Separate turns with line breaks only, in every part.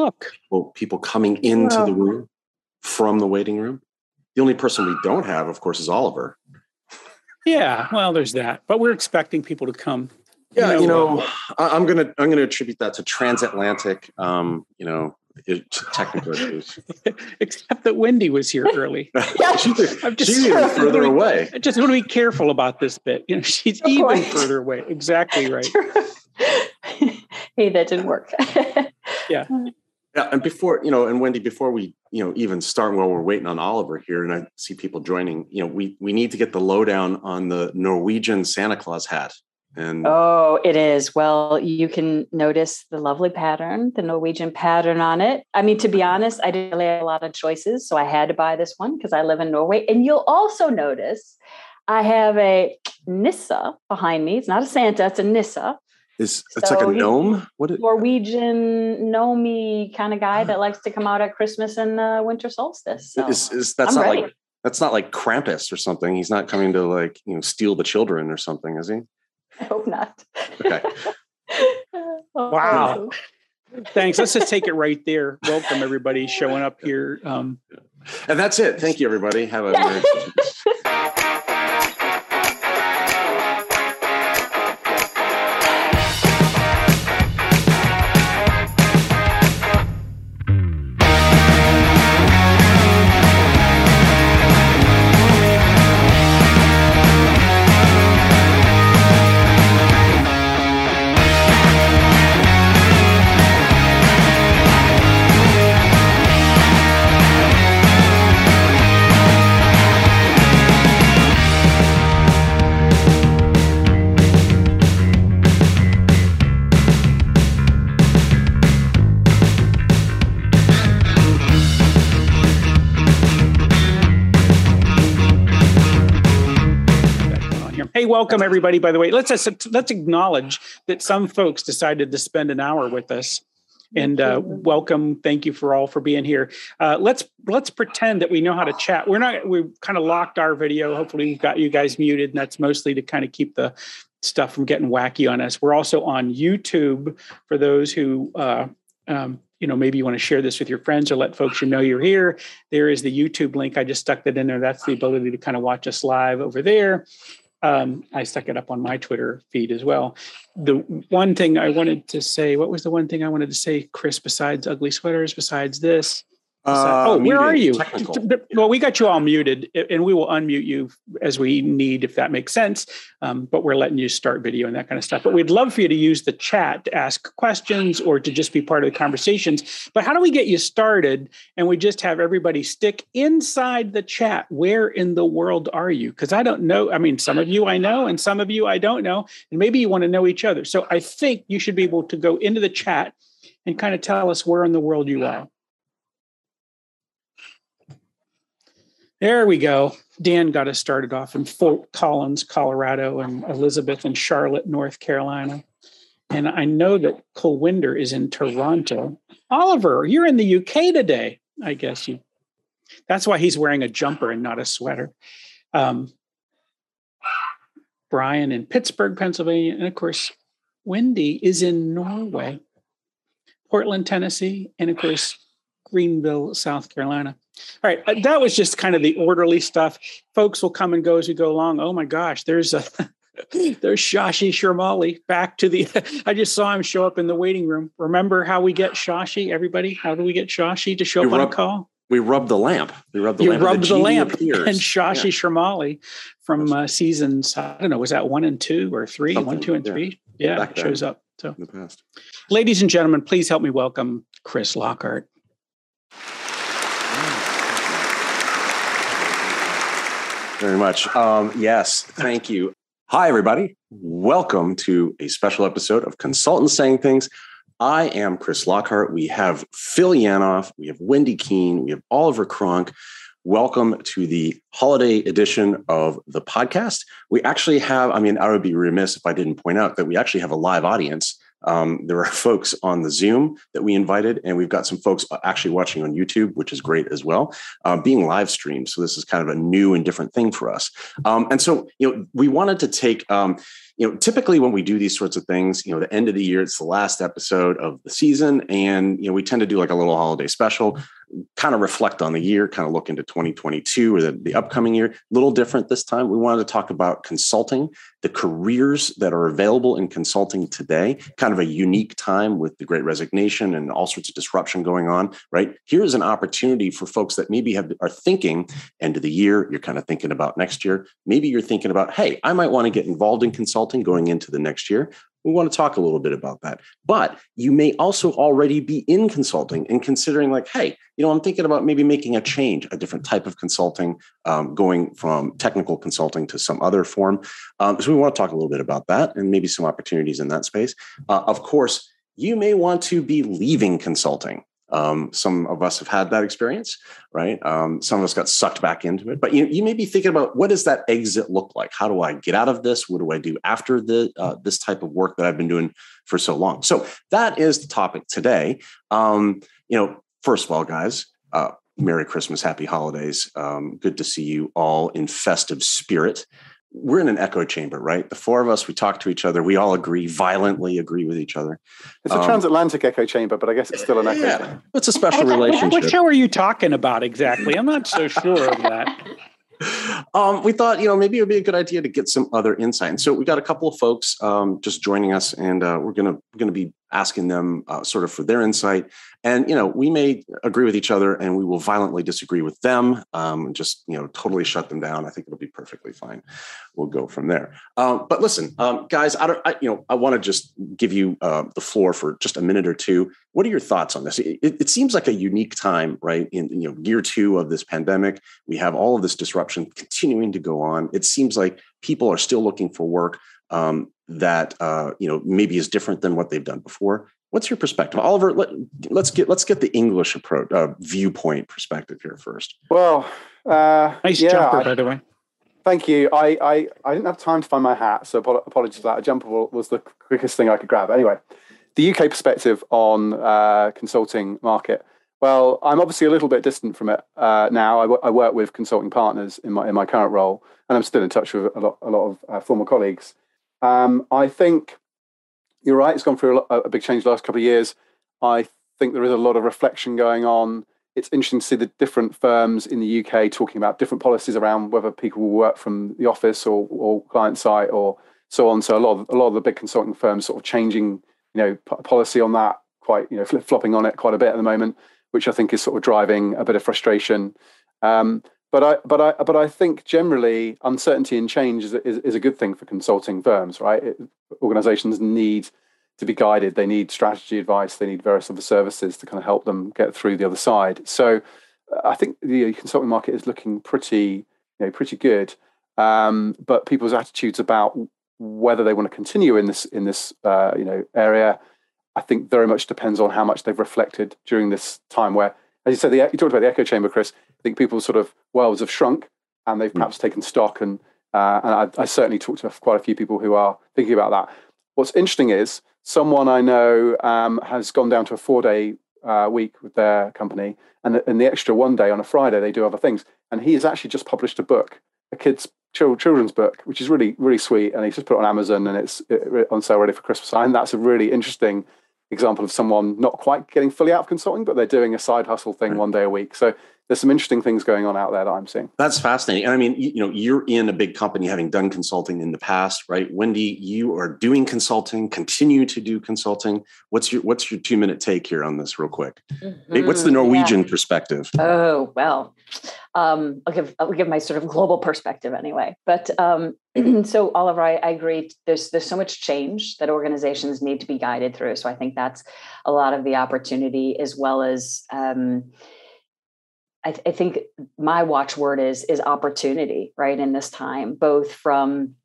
Look.
Well, people coming into
Wow.
the room from the waiting room. The only person we don't have, of course, is Oliver.
Yeah, well, there's that. But we're expecting people to come.
Yeah, you
know,
know, I, I'm gonna I'm gonna attribute that to transatlantic, um, you know, it, technical issues.
Except that Wendy was here early.
she's
I'm just
she's even further away.
I just want to be careful about this bit. You know, she's
Of
even
course.
further away. Exactly right.
hey, that didn't work.
Yeah.
Yeah, and before you know, and Wendy, before we you know even start, while we're waiting on Oliver here, and I see people joining, you know, we we need to get the lowdown on the Norwegian Santa Claus hat. And
Oh, it is. Well, you can notice the lovely pattern, the Norwegian pattern on it. I mean, to be mm-hmm. honest, I didn't really have a lot of choices, so I had to buy this one because I live in Norway. And you'll also notice I have a nisse behind me. It's not a Santa, it's a nisse.
Is it's like a gnome? What? It,
Norwegian gnomey kind of guy that likes to come out at Christmas and uh, winter solstice. So
is, is that's
I'm
not
ready.
like that's not like Krampus or something. He's not coming to like you know steal the children or something, is he?
I hope not.
Okay.
Wow. Thanks. Let's just take it right there. Welcome everybody showing up here. Um,
And that's it. Thank you, everybody. Have a
welcome everybody. By the way, let's let's acknowledge that some folks decided to spend an hour with us. And uh, welcome, thank you for all for being here. Uh, let's let's pretend that we know how to chat. We're not. We've kind of locked our video. Hopefully, we've got you guys muted, and that's mostly to kind of keep the stuff from getting wacky on us. We're also on YouTube for those who. Uh, um, you know, maybe you want to share this with your friends or let folks you know you're here. There is the YouTube link. I just stuck that in there. That's the ability to kind of watch us live over there. Um, I stuck it up on my Twitter feed as well. The one thing I wanted to say, what was the one thing I wanted to say, Chris, besides ugly sweaters, besides this?
Uh,
oh, where are you?
Technical.
Well, we got you all muted, and we will unmute you as we need, if that makes sense. Um, but we're letting you start video and that kind of stuff. But we'd love for you to use the chat to ask questions or to just be part of the conversations. But how do we get you started? And we just have everybody stick inside the chat. Where in the world are you? Because I don't know. I mean, some of you I know, and some of you I don't know, and maybe you want to know each other. So I think you should be able to go into the chat and kind of tell us where in the world you are. There we go. Dan got us started off in Fort Collins, Colorado, and Elizabeth in Charlotte, North Carolina. And I know that Colwinder is in Toronto. Oliver, you're in the UK today. I guess you. That's why he's wearing a jumper and not a sweater. Um, Brian in Pittsburgh, Pennsylvania, and of course, Wendy is in Norway, Portland, Tennessee, and of course, Greenville, South Carolina. All right, uh, that was just kind of the orderly stuff. Folks will come and go as we go along. Oh my gosh, there's a there's Shashi Sharmali back to the. I just saw him show up in the waiting room. Remember how we get Shashi? Everybody, how do we get Shashi to show
We
up on a call?
We rub the lamp. We rub the
You
lamp.
rubbed the
genie
lamp
appears.
and Shashi
Yeah.
Sharmali from uh, seasons. I don't know, was that one and two or three? One, two, and
yeah.
three. Yeah,
Back
shows up. So,
in the past.
ladies and gentlemen, please help me welcome Chris Lockhart.
Very much. Um, yes, thank you. Hi, everybody. Welcome to a special episode of Consultants Saying Things. I am Chris Lockhart. We have Phil Yanoff, we have Wendy Keene, we have Oliver Cronk. Welcome to the holiday edition of the podcast. We actually have, I mean, I would be remiss if I didn't point out that we actually have a live audience Um, there are folks on the Zoom that we invited, and we've got some folks uh, actually watching on YouTube, which is great as well, uh, being live streamed. So this is kind of a new and different thing for us. Um, and so, you know, we wanted to take, um, you know, typically when we do these sorts of things, you know, the end of the year, it's the last episode of the season, and you know, we tend to do like a little holiday special kind of reflect on the year, kind of look into 2022 or the, the upcoming year. A little different this time. We wanted to talk about consulting, the careers that are available in consulting today, kind of a unique time with the great resignation and all sorts of disruption going on, right? Here's an opportunity for folks that maybe have are thinking end of the year, you're kind of thinking about next year. Maybe you're thinking about, hey, I might want to get involved in consulting going into the next year we want to talk a little bit about that. But you may also already be in consulting and considering, like, hey, you know, I'm thinking about maybe making a change, a different type of consulting, um, going from technical consulting to some other form. Um, so we want to talk a little bit about that and maybe some opportunities in that space. Uh, of course, you may want to be leaving consulting. Um, some of us have had that experience, right? Um, some of us got sucked back into it. But you, you may be thinking about what does that exit look like? How do I get out of this? What do I do after the uh, this type of work that I've been doing for so long? So that is the topic today. Um, you know, first of all, guys, uh, Merry Christmas, Happy Holidays. Um, good to see you all in festive spirit we're in an echo chamber, right? The four of us, we talk to each other. We all agree, violently agree with each other.
It's a um, transatlantic echo chamber, but I guess it's still an echo. Yeah, chamber.
it's a special relationship.
What show are you talking about exactly? I'm not so sure of that.
Um, we thought, you know, maybe it would be a good idea to get some other insight. And so we got a couple of folks um, just joining us, and uh, we're gonna we're gonna be asking them uh, sort of for their insight. And you know, we may agree with each other, and we will violently disagree with them. Um, just you know, totally shut them down. I think it'll be perfectly fine. We'll go from there. Um, but listen, um, guys, I don't. I, you know, I want to just give you uh, the floor for just a minute or two. What are your thoughts on this? It, it, seems like a unique time, right? In you know, year two of this pandemic, we have all of this disruption continuing to go on. It seems like people are still looking for work um, that uh, you know maybe is different than what they've done before. What's your perspective, Oliver? Let, us get let's get the English approach uh, viewpoint perspective here first.
Well, uh,
nice yeah, jumper, by the way.
Thank you. I, I, I didn't have time to find my hat, so apologies for that. A jumper was the quickest thing I could grab. Anyway, the UK perspective on uh, consulting market. Well, I'm obviously a little bit distant from it uh, now. I, w- I work with consulting partners in my in my current role, and I'm still in touch with a lot, a lot of uh, former colleagues. Um, I think you're right. It's gone through a, a, big change the last couple of years. I think there is a lot of reflection going on. It's interesting to see the different firms in the UK talking about different policies around whether people will work from the office or, or client site or so on. So a lot of a lot of the big consulting firms sort of changing, you know, policy on that, quite you know, flip flopping on it quite a bit at the moment, which I think is sort of driving a bit of frustration. Um, but I, but I, but I think generally uncertainty and change is, is, is a good thing for consulting firms, right? It, organizations need to be guided. They need strategy advice. They need various other services to kind of help them get through the other side. So I think the consulting market is looking pretty, you know, pretty good. Um, but people's attitudes about whether they want to continue in this in this uh, you know area, I think very much depends on how much they've reflected during this time where as you said, the, you talked about the echo chamber, Chris. I think people's sort of worlds have shrunk and they've hmm. perhaps mm. taken stock. And, uh, and I, I, certainly talked to quite a few people who are thinking about that. What's interesting is someone I know um, has gone down to a four day uh, week with their company, and, and the extra one day on a Friday, they do other things. And he has actually just published a book, a kid's children's book, which is really, really sweet. And he's just put it on Amazon and it's on sale ready for Christmas. And that's a really interesting example of someone not quite getting fully out of consulting, but they're doing a side hustle thing one day a week. So there's some interesting things going on out there that I'm seeing.
That's fascinating. And I mean, you, you, know, you're in a big company having done consulting in the past, right? Wendy, you are doing consulting, continue to do consulting. What's your what's your two minute take here on this real quick? Mm-hmm. What's the Norwegian yeah. perspective?
Oh, well, um, I'll give I'll give my sort of global perspective anyway. But um, so Oliver, I, I agree. There's there's so much change that organizations need to be guided through. So I think that's a lot of the opportunity as well as um, I, th- I, think my watchword is is opportunity right in this time both from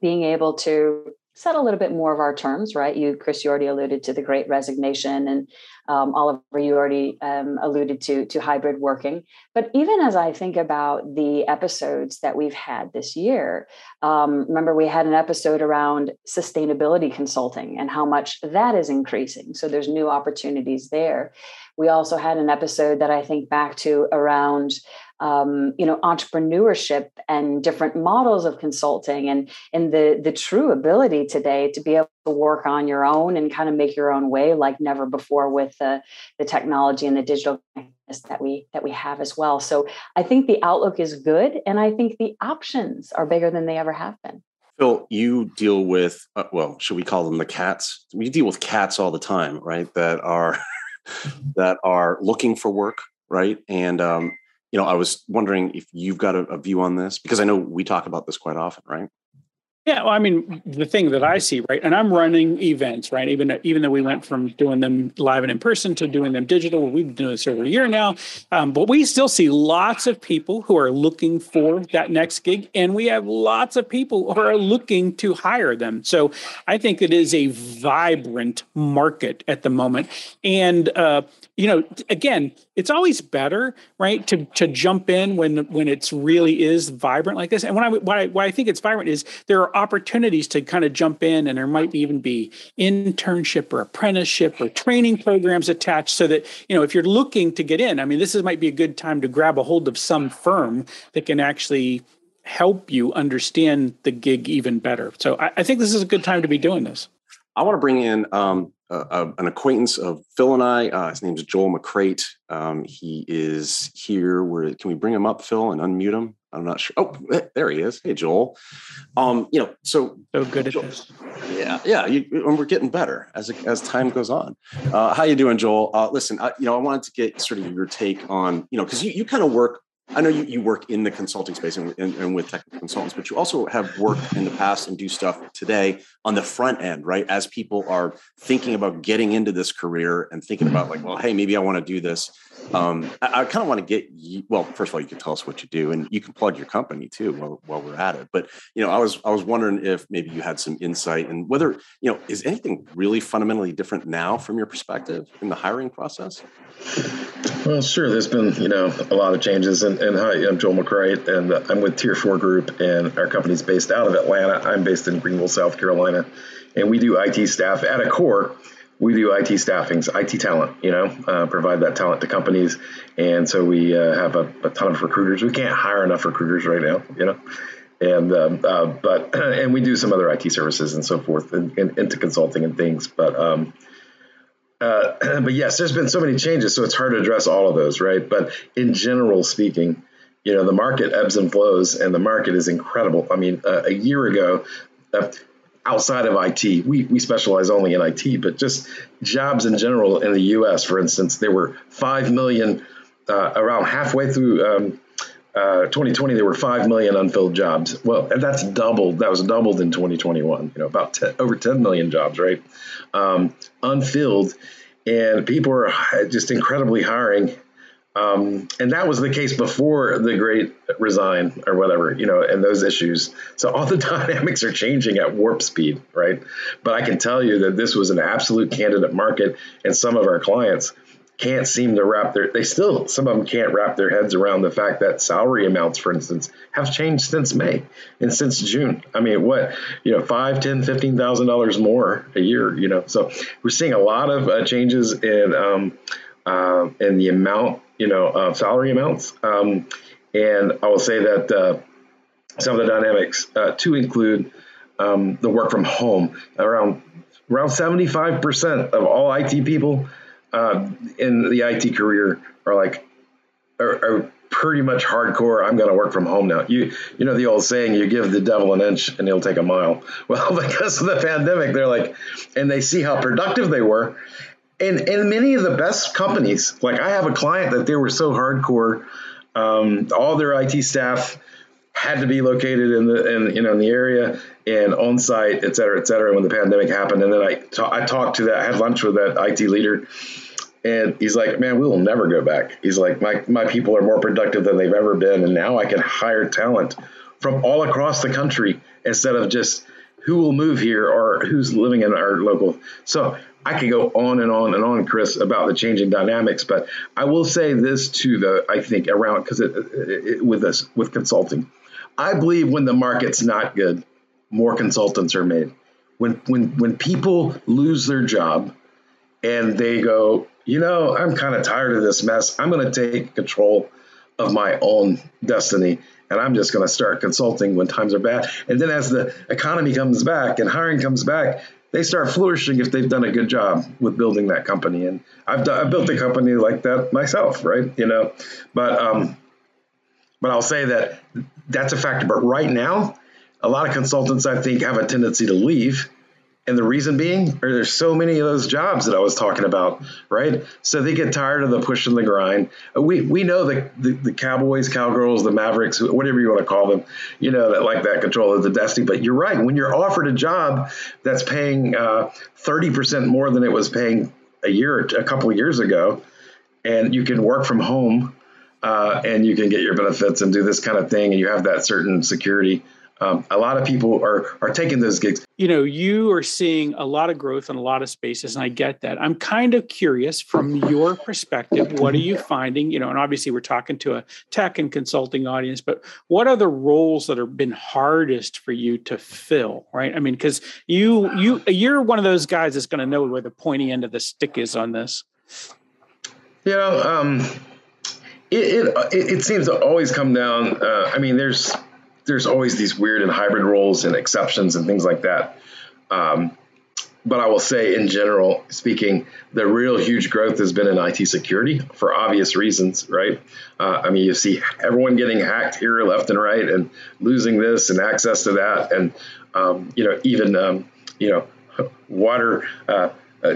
being able to set a little bit more of our terms, right? You, Chris, you already alluded to the great resignation, and um, Oliver, you already um, alluded to, to hybrid working. But even as I think about the episodes that we've had this year, um, remember we had an episode around sustainability consulting and how much that is increasing. So there's new opportunities there. We also had an episode that I think back to around um, you know entrepreneurship and different models of consulting and and the the true ability today to be able to work on your own and kind of make your own way like never before with the the technology and the digital that we that we have as well. So i think the outlook is good and i think the options are bigger than they ever have been.
Phil you deal with uh, well should we call them the cats? We deal with cats all the time right that are that are looking for work right? And um, you know, I was wondering if you've got a, a view on this because I know we talk about this quite often, right?
Yeah, well, I mean, the thing that I see, right, and I'm running events, right? Even even though we went from doing them live and in person to doing them digital, we've been doing this over a year now. Um, but we still see lots of people who are looking for that next gig, and we have lots of people who are looking to hire them. So I think it is a vibrant market at the moment, and uh, you know, again, it's always better, right, to to jump in when when it's really is vibrant like this. And when I why, why I think it's vibrant is there are opportunities to kind of jump in, and there might even be internship or apprenticeship or training programs attached, so that you know if you're looking to get in, I mean, this is, might be a good time to grab a hold of some firm that can actually help you understand the gig even better. So I, I think this is a good time to be doing this.
I want to bring in um, uh, an acquaintance of Phil and I. Uh, his name is Joel McCrate. Um, he is here. Where can we bring him up, Phil, and unmute him? I'm not sure. Oh, there he is. Hey, Joel. Um, you know, so
so good at Joel, this.
Yeah, yeah. You, and we're getting better as as time goes on. Uh, how you doing, Joel? Uh, listen, I, you know, I wanted to get sort of your take on you know because you you kind of work I know you, you work in the consulting space and, and, and, with technical consultants, but you also have worked in the past and do stuff today on the front end, right? As people are thinking about getting into this career and thinking about like, well, hey, maybe I want to do this. Um, I, I kind of want to get. Well, first of all, you can tell us what you do, and you can plug your company too while, while we're at it. But you know, I was I was wondering if maybe you had some insight and whether you know is anything really fundamentally different now from your perspective in the hiring process.
Well, sure. There's been you know a lot of changes, and, and hi, I'm Joel McCrate, and I'm with Tier Four Group, and our company's based out of Atlanta. I'm based in Greenville, South Carolina, and we do IT staff at a core we do IT staffings, IT talent, you know, uh, provide that talent to companies. And so we uh, have a, a, ton of recruiters. We can't hire enough recruiters right now, you know, and, um, uh, but, and we do some other IT services and so forth and, and into consulting and things. But, um, uh, but yes, there's been so many changes, so it's hard to address all of those, right? But in general speaking, you know, the market ebbs and flows, and the market is incredible. I mean, uh, a year ago, uh, outside of IT. We, we specialize only in IT, but just jobs in general in the US, for instance, there were 5 million, uh, around halfway through um, uh, 2020, there were 5 million unfilled jobs. Well, and that's doubled. That was doubled in 2021, you know, about 10, over 10 million jobs, right? Um, unfilled. And people are just incredibly hiring um, and that was the case before the great resign or whatever, you know, and those issues. So all the dynamics are changing at warp speed, right? But I can tell you that this was an absolute candidate market, and some of our clients can't seem to wrap their they still some of them can't wrap their heads around the fact that salary amounts for instance have changed since may and since june i mean what you know five ten fifteen thousand dollars more a year you know so we're seeing a lot of uh, changes in um, uh, in the amount you know, uh, salary amounts. Um, and I will say that uh, some of the dynamics uh, to include um, the work from home. Around around 75% of all IT people uh, in the IT career are like are, are pretty much hardcore. I'm going to work from home now. You you know the old saying, you give the devil an inch and he'll take a mile. Well, because of the pandemic, they're like, and they see how productive they were, and and many of the best companies, like I have a client that they were so hardcore, um, all their IT staff had to be located in the in you know in the area and on site, et cetera, et cetera. When the pandemic happened, and then I I talked to that, I had lunch with that IT leader, and he's like, "Man, we will never go back." He's like, "My my people are more productive than they've ever been, and now I can hire talent from all across the country instead of just." who will move here or who's living in our local. So I could go on and on and on, Chris, about the changing dynamics. But I will say this too, though. I think around because it, it, it, with us with consulting, I believe when the market's not good, more consultants are made. When when when people lose their job and they go, you know, I'm kind of tired of this mess. I'm going to take control of my own destiny and I'm just going to start consulting when times are bad. And then as the economy comes back and hiring comes back, they start flourishing if they've done a good job with building that company. And I've, done, I've built a company like that myself, right? You know, but um, but I'll say that that's a factor. But right now, a lot of consultants I think have a tendency to leave and the reason being, are there's so many of those jobs that I was talking about, right? So they get tired of the push and the grind. Uh, we we know the, the, the Cowboys, Cowgirls, the Mavericks, whatever you want to call them, you know, that like that control of the destiny. But you're right. When you're offered a job that's paying uh, 30% more than it was paying a year, a couple of years ago, and you can work from home uh, and you can get your benefits and do this kind of thing, and you have that certain security – um, a lot of people are are taking those gigs.
You know, you are seeing a lot of growth in a lot of spaces, and I get that. I'm kind of curious from your perspective, what are you finding? You know, and obviously we're talking to a tech and consulting audience, but what are the roles that have been hardest for you to fill? Right? I mean, because you you you're one of those guys that's going to know where the pointy end of the stick is on this.
You know, um, it, it it seems to always come down. Uh, I mean, there's there's always these weird and hybrid roles and exceptions and things like that. Um, but I will say, in general speaking, the real huge growth has been in IT security for obvious reasons, right? Uh, I mean, you see everyone getting hacked here, left, and right, and losing this and access to that, and um, you know, even um, you know, water. Uh, uh,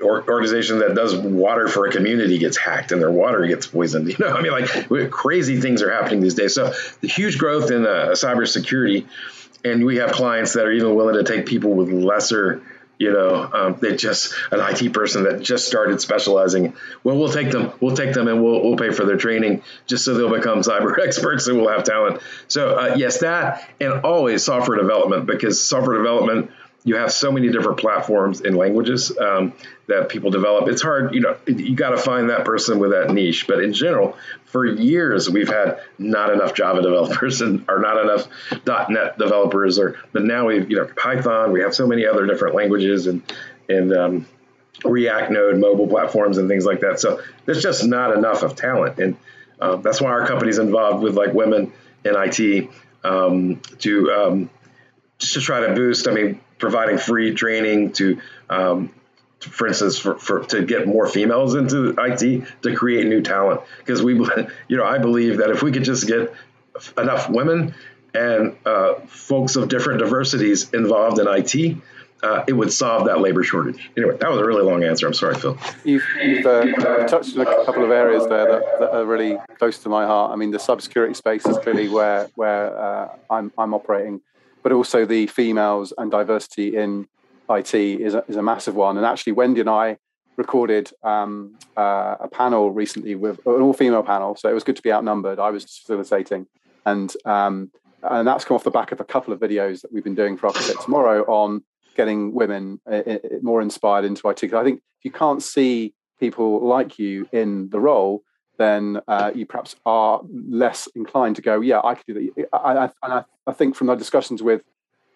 organization that does water for a community gets hacked and their water gets poisoned. You know, I mean, like crazy things are happening these days. So the huge growth in uh, cybersecurity, and we have clients that are even willing to take people with lesser. You know, um, they just an IT person that just started specializing. Well, we'll take them. We'll take them, and we'll we'll pay for their training just so they'll become cyber experts and we'll have talent. So uh, yes, that and always software development because software development you have so many different platforms and languages um, that people develop. It's hard, you know, you got to find that person with that niche. But in general, for years we've had not enough Java developers and or not enough .NET developers, or but now we've you know Python. We have so many other different languages and and um, React Node mobile platforms and things like that. So there's just not enough of talent, and uh, that's why our company's involved with like women in IT um, to um, just to try to boost. I mean providing free training to, um, for instance, for, for, to get more females into IT to create new talent. Because we, you know, I believe that if we could just get enough women and uh, folks of different diversities involved in IT, uh, it would solve that labor shortage. Anyway, that was a really long answer. I'm sorry, Phil.
You've, you've uh, touched on a couple of areas there that, that, are really close to my heart. I mean, the cybersecurity space is clearly where where uh, I'm I'm operating but also the females and diversity in IT is a, is a massive one. And actually, Wendy and I recorded um, uh, a panel recently with an all female panel. So it was good to be outnumbered. I was facilitating. And, um, and that's come off the back of a couple of videos that we've been doing for Architect Tomorrow on getting women uh, uh, more inspired into IT. I think if you can't see people like you in the role, then uh, you perhaps are less inclined to go, yeah, I could do that. I, I, and I, I think from the discussions with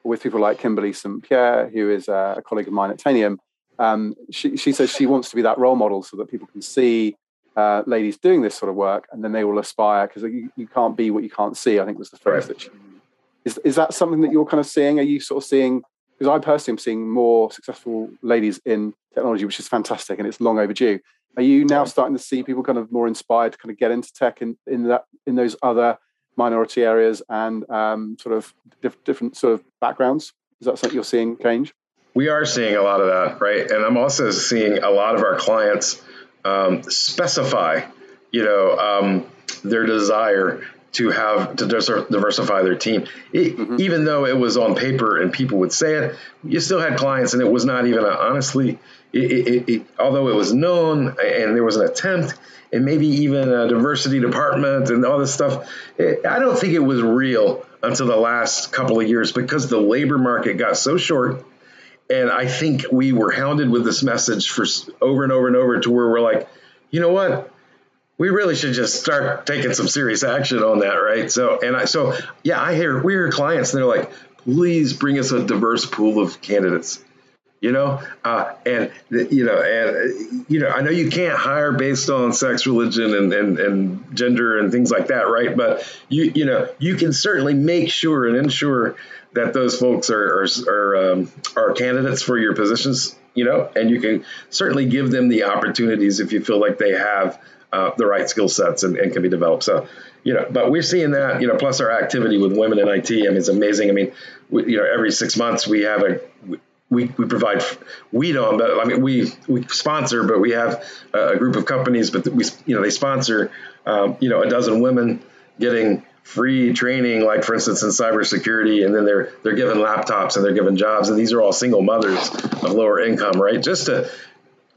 with people like Kimberly St. Pierre, who is a colleague of mine at Tanium, um, she, she says she wants to be that role model so that people can see uh, ladies doing this sort of work and then they will aspire because you, you, can't be what you can't see, I think was the phrase right. that she is, is that something that you're kind of seeing? Are you sort of seeing, because I personally am seeing more successful ladies in technology, which is fantastic and it's long overdue. Are you now starting to see people kind of more inspired to kind of get into tech in, in that in those other minority areas and um, sort of diff- different sort of backgrounds? Is that something you're seeing change?
We are seeing a lot of that, right? And I'm also seeing a lot of our clients um, specify, you know, um, their desire to have to diversify their team. It, mm-hmm. Even though it was on paper and people would say it, you still had clients, and it was not even a, honestly. It, it, it, although it was known and there was an attempt, and maybe even a diversity department and all this stuff, eh, I don't think it was real until the last couple of years because the labor market got so short. And I think we were hounded with this message for over and over and over to where we're like, you know what? We really should just start taking some serious action on that, right? So, and I, so yeah, I hear we hear clients and they're like, please bring us a diverse pool of candidates you know? Uh, and you know and you know i know you can't hire based on sex religion and, and, and gender and things like that right? But you you know you can certainly make sure and ensure that those folks are are are, um, are candidates for your positions you know? And you can certainly give them the opportunities if you feel like they have uh, the right skill sets and, and, can be developed. So you know but we're seeing that you know plus our activity with women in it i mean it's amazing. I mean we, you know every six months we have a we, we provide we don't but I mean we we sponsor but we have a group of companies but we you know they sponsor um, you know a dozen women getting free training like for instance in cybersecurity and then they're they're given laptops and they're given jobs and these are all single mothers of lower income right? Just to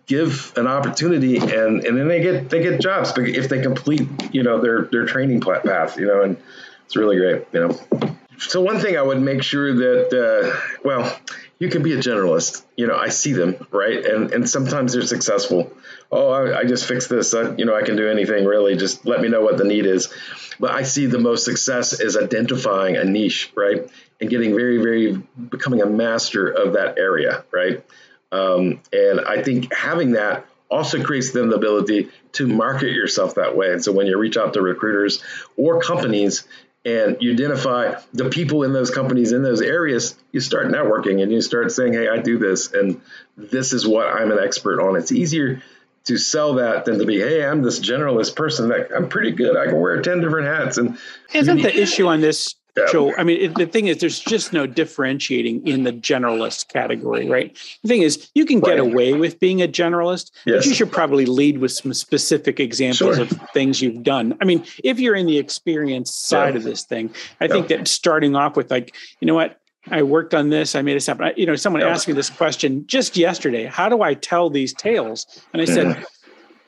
give an opportunity and and then they get they get jobs if they complete you know their their training path you know and it's really great you know. So one thing I would make sure that uh, well you can be a generalist. You know, I see them, right? And and sometimes they're successful. Oh, I, I just fixed this. I, you know, I can do anything really. Just let me know what the need is. But I see the most success is identifying a niche, right? And getting very, very becoming a master of that area, right? Um, and I think having that also creates them the ability to market yourself that way. And so when you reach out to recruiters or companies, and you identify the people in those companies in those areas, you start networking and you start saying, Hey, I do this, and this is what I'm an expert on. It's easier to sell that than to be, Hey, I'm this generalist person that I'm pretty good. I can wear 10 different hats. And
isn't the issue on this Joe, I mean, it, the thing is, there's just no differentiating in the generalist category, right? The thing is, you can get right. away with being a generalist, yes. but you should probably lead with some specific examples sure. of things you've done. I mean, if you're in the experience side yeah. of this thing, I yeah. think that starting off with like, you know what, I worked on this. I made this happen. I, you know, someone yeah. asked me this question just yesterday. How do I tell these tales? And I said, mm-hmm.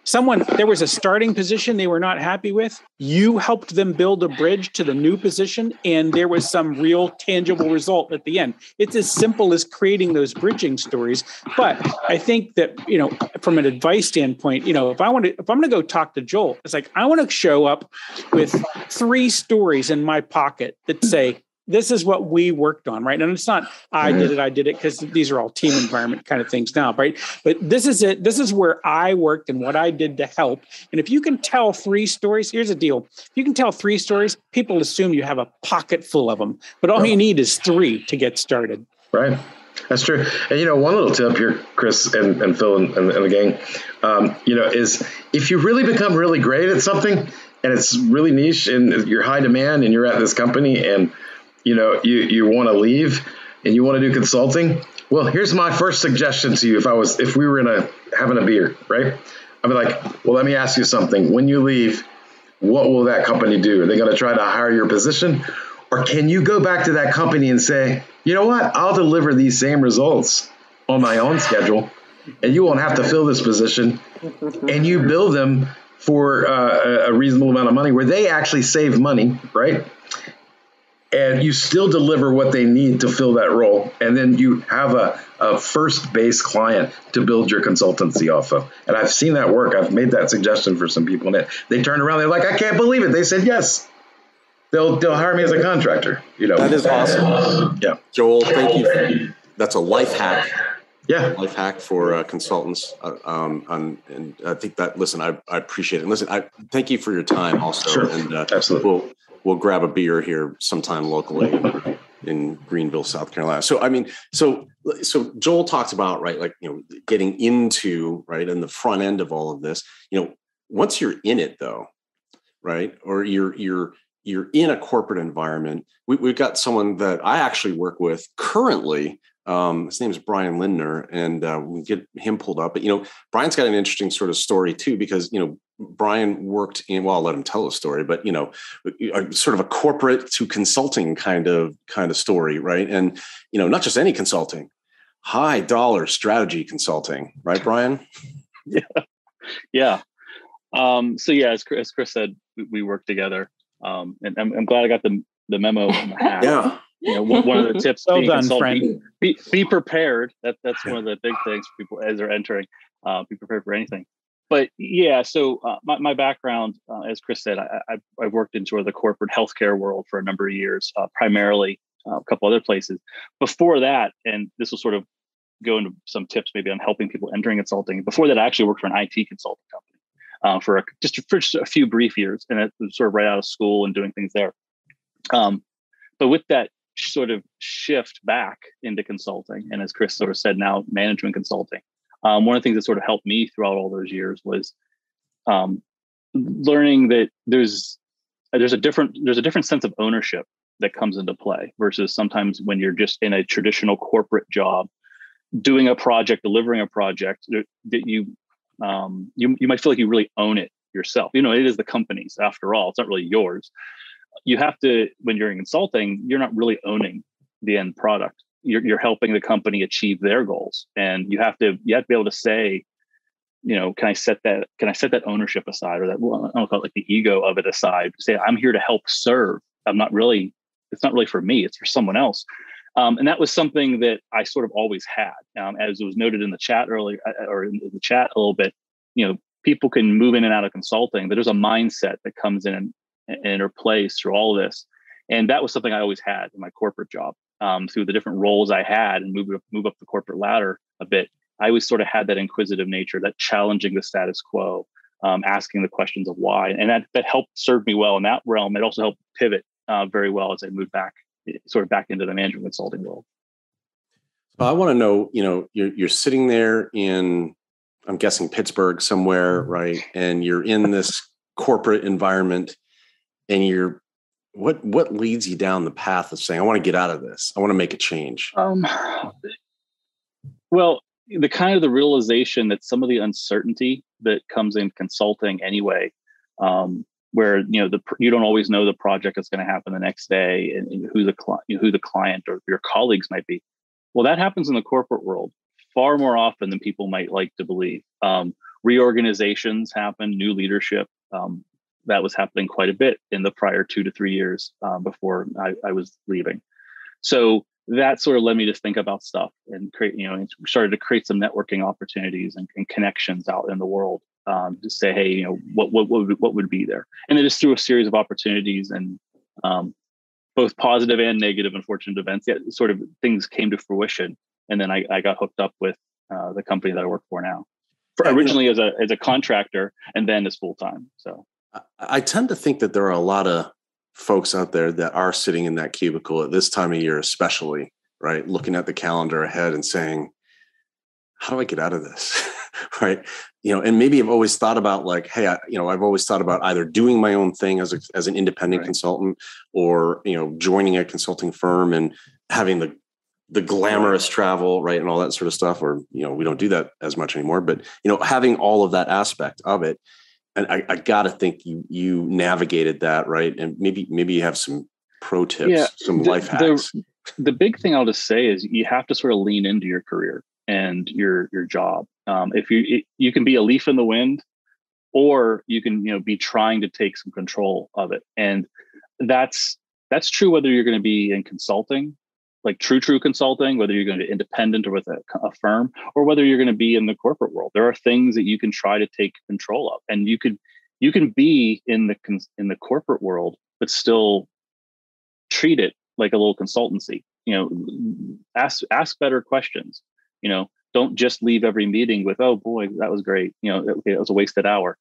Someone there was a starting position they were not happy with. You helped them build a bridge to the new position and there was some real tangible result at the end. It's as simple as creating those bridging stories but i think that you know from an advice standpoint you know if i want to if i'm going to go talk to joel it's like i want to show up with three stories in my pocket that say this is what we worked on, right? And it's not I did it, I did it, because these are all team environment kind of things now, right? But this is it. This is where I worked and what I did to help. And if you can tell three stories, here's the deal: if you can tell three stories, people assume you have a pocket full of them. But all you need is three to get started.
Right. That's true. And you know, one little tip here, Chris and, and Phil and, and, the gang, um, you know, is if you really become really great at something and it's really niche and you're high demand and you're at this company and you know you you want to leave and you want to do consulting? Well here's my first suggestion to you if i was if we were in a having a beer right? I'd be like well let me ask you something. When you leave what will that company do? Are they going to try to hire your position? Or can you go back to that company and say you know what? I'll deliver these same results on my own schedule and you won't have to fill this position and you bill them for uh, a reasonable amount of money where they actually save money right and you still deliver what they need to fill that role. And then you have a, a first base client to build your consultancy off of. And I've seen that work. I've made that suggestion for some people, and they turned around. They're like, I can't believe it. They said yes. They'll they'll hire me as a contractor. You know
that is awesome.
Yeah,
Joel, thank you. That's a life hack.
Yeah,
life hack for uh, consultants. Uh, um, on, and I think that listen, I, I appreciate it. And listen, I thank you for your time also.
Sure,
and
uh, absolutely.
We'll, we'll grab a beer here sometime locally in Greenville, South Carolina. So I mean, so so Joel talks about right, like you know, getting into right in the front end of all of this. You know, once you're in it though, right, or you're you're you're in a corporate environment. We, we've got someone that I actually work with currently um, his name is Brian Lindner, and uh, we get him pulled up. But you know, Brian's got an interesting sort of story too, because you know, Brian worked in. Well, I'll let him tell a story, but you know, sort of a corporate to consulting kind of kind of story, right? And you know, not just any consulting, high dollar strategy consulting, right, Brian?
yeah, yeah. Um, so yeah, as, as Chris said, we, we work together, um, and I'm, I'm glad I got the the memo in the.
Yeah.
You know, one, one of the tips
Well
being
done,
consultant,
friend.
be, be prepared. That that's one of the big things for people as they're entering. Uh, be prepared for anything. But yeah, so uh, my, my background, uh, as Chris said, I, I, I've worked in sort of the corporate healthcare world for a number of years, uh, primarily uh, a couple other places. Before that, and this will sort of go into some tips maybe on helping people entering consulting. Before that, I actually worked for an IT consulting company uh, for a, just for just a few brief years, and it was sort of right out of school and doing things there. Um, but with that sort of shift back into consulting, and as Chris sort of said, now management consulting. Um, one of the things that sort of helped me throughout all those years was um, learning that there's there's a different there's a different sense of ownership that comes into play versus sometimes when you're just in a traditional corporate job doing a project delivering a project that you um, you, you might feel like you really own it yourself. You know it is the company's after all. It's not really yours. You have to when you're in consulting you're not really owning the end product you're, you're helping the company achieve their goals. And you have to you have to be able to say you know can i set that can i set that ownership aside or that well, i don't call it like the ego of it aside say i'm here to help serve. I'm not really it's not really for me it's for someone else. Um, and that was something that i sort of always had. Um, as it was noted in the chat earlier uh, or in the chat a little bit you know people can move in and out of consulting but there's a mindset that comes in and, and interplays through all of this. And that was something i always had in my corporate job um, through the different roles I had and move up, move up the corporate ladder a bit, I always sort of had that inquisitive nature, that challenging the status quo, um, asking the questions of why, and that that helped serve me well in that realm. It also helped pivot uh, very well as I moved back, sort of back into the management consulting world.
So I want to know, you know, you're you're sitting there in, I'm guessing Pittsburgh somewhere, right? And you're in this corporate environment, and you're what what leads you down the path of saying i want to get out of this. I want to make a change
um, well the kind of the realization that some of the uncertainty that comes in consulting anyway um, where you know the you don't always know the project is going to happen the next day and who the client who the client or your colleagues might be. Well that happens in the corporate world far more often than people might like to believe. Um, reorganizations happen new leadership um, that was happening quite a bit in the prior two to three years um, before I, I, was leaving. So that sort of led me to think about stuff and create, you know, started to create some networking opportunities and, and connections out in the world um, to say, hey, you know, what what what would, what would be there? And then just through a series of opportunities and um, both positive and negative unfortunate events, yet sort of things came to fruition. And then I, I got hooked up with uh, the company that I work for now. For originally as a as a contractor and then as full time. So
I tend to think that there are a lot of folks out there that are sitting in that cubicle at this time of year, especially, right? Looking at the calendar ahead and saying, how do I get out of this? right. You know, and maybe I've always thought about like, hey, I, you know, I've always thought about either doing my own thing as a, as an independent right. consultant or, you know, joining a consulting firm and having the the glamorous travel, right, and all that sort of stuff. Or you know, we don't do that as much anymore. But you know, having all of that aspect of it, and I, I got to think you you navigated that right, and maybe maybe you have some pro tips, yeah, some
the,
life hacks.
The, the big thing I'll just say is you have to sort of lean into your career and your your job. Um, if you it, you can be a leaf in the wind, or you can you know be trying to take some control of it, and that's that's true whether you're going to be in consulting like true true consulting whether you're going to be independent or with a, a, firm or whether you're going to be in the corporate world. There are things that you can try to take control of and you could you can be in the in the corporate world but still treat it like a little consultancy. You know ask ask better questions. You know don't just leave every meeting with oh boy that was great. You know okay, it was a wasted hour.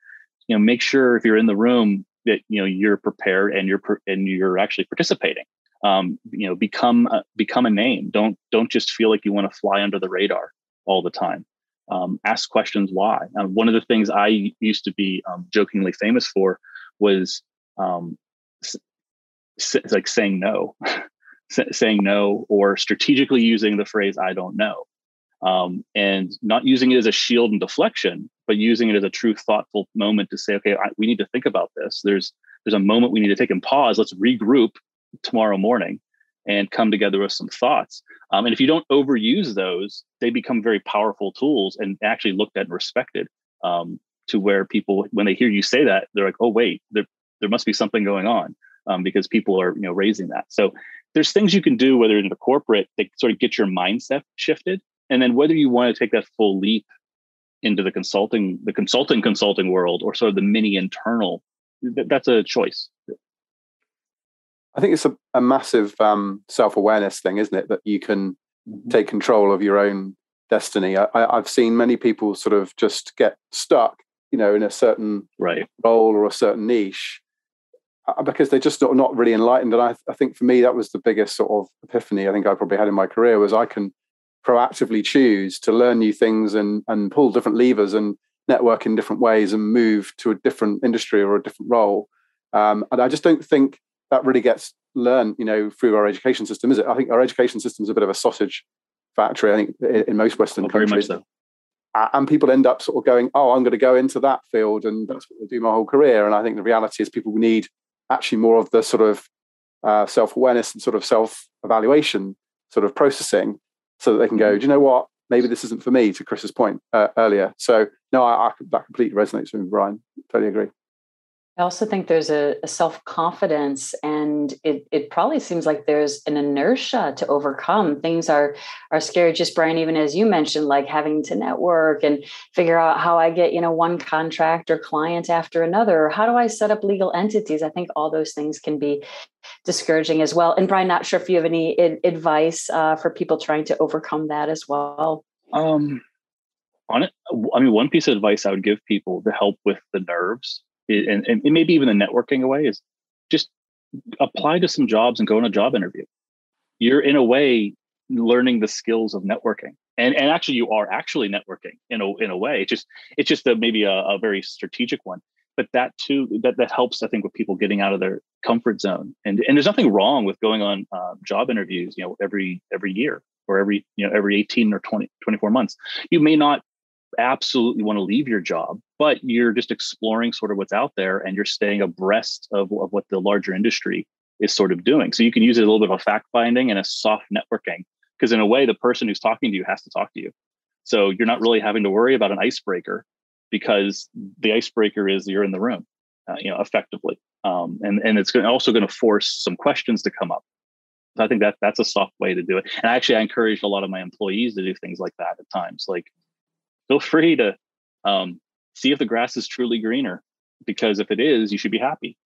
You know make sure if you're in the room that you know you're prepared and you're and you're actually participating um, you know become a, become a name. Don't don't just feel like you want to fly under the radar all the time. Um, ask questions why. One of the things i used to be um, jokingly famous for was um, s- like saying no saying no or strategically using the phrase i don't know. Um, and not using it as a shield and deflection but using it as a true thoughtful moment to say okay I, we need to think about this. There's there's a moment we need to take and pause. Let's regroup tomorrow morning and come together with some thoughts. Um, and if you don't overuse those, they become very powerful tools and actually looked at and respected um, to where people, when they hear you say that, they're like, oh, wait, there, there must be something going on. um, because people are you know raising that. So there's things you can do whether in the corporate that sort of get your mindset shifted, and then whether you want to take that full leap into the consulting the consulting consulting world or sort of the mini internal that's a choice
i think it's a, a massive um, self-awareness thing isn't it that you can mm-hmm. take control of your own destiny I, i've seen many people sort of just get stuck you know in a certain
right.
role or a certain niche uh, because they're just not, not really enlightened and I, I think for me that was the biggest sort of epiphany i think i probably had in my career was i can proactively choose to learn new things and and pull different levers and network in different ways and move to a different industry or a different role. Um, and I just don't think that really gets learned, you know, through our education system, is it? I think our education system is a bit of a sausage factory. I think in, in most Western well, countries. So. And people end up sort of going, "Oh, I'm going to go into that field, and that's what I do my whole career." And I think the reality is, people need actually more of the sort of uh, self awareness and sort of self evaluation sort of processing so that they can go, mm-hmm. do you know what? Maybe this isn't for me, to Chris's point uh, earlier. So, no, I, I, that completely resonates with me, Brian. Totally agree.
I also think there's a, a self confidence, and it, it probably seems like there's an inertia to overcome. Things are are scary. Just Brian, even as you mentioned, like having to network and figure out how I get you know one contract or client after another. Or how do I set up legal entities? I think all those things can be discouraging as well. And Brian, not sure if you have any advice uh, for people trying to overcome that as well.
Um, on it, I mean, one piece of advice I would give people to help with the nerves and, and maybe even the networking away is just apply to some jobs and go on a job interview. You're in a way learning the skills of networking. And, and actually you are actually networking in a, in a way. It's just it's just a, maybe a, a very strategic one. But that too that, that helps I think with people getting out of their comfort zone. And and there's nothing wrong with going on uh, job interviews, you know, every every year or every you know every 18 or 20 24 months. You may not absolutely want to leave your job, but you're just exploring sort of what's out there and you're staying abreast of, of what the larger industry is sort of doing. So you can use it a little bit of a fact finding and a soft networking, because in a way, the person who's talking to you has to talk to you. So you're not really having to worry about an icebreaker because the icebreaker is you're in the room, uh, you know, effectively. Um, and, and it's also going to force some questions to come up. So I think that that's a soft way to do it. And actually, I encourage a lot of my employees to do things like that at times. Like feel free to um, see if the grass is truly greener because if it is you should be happy.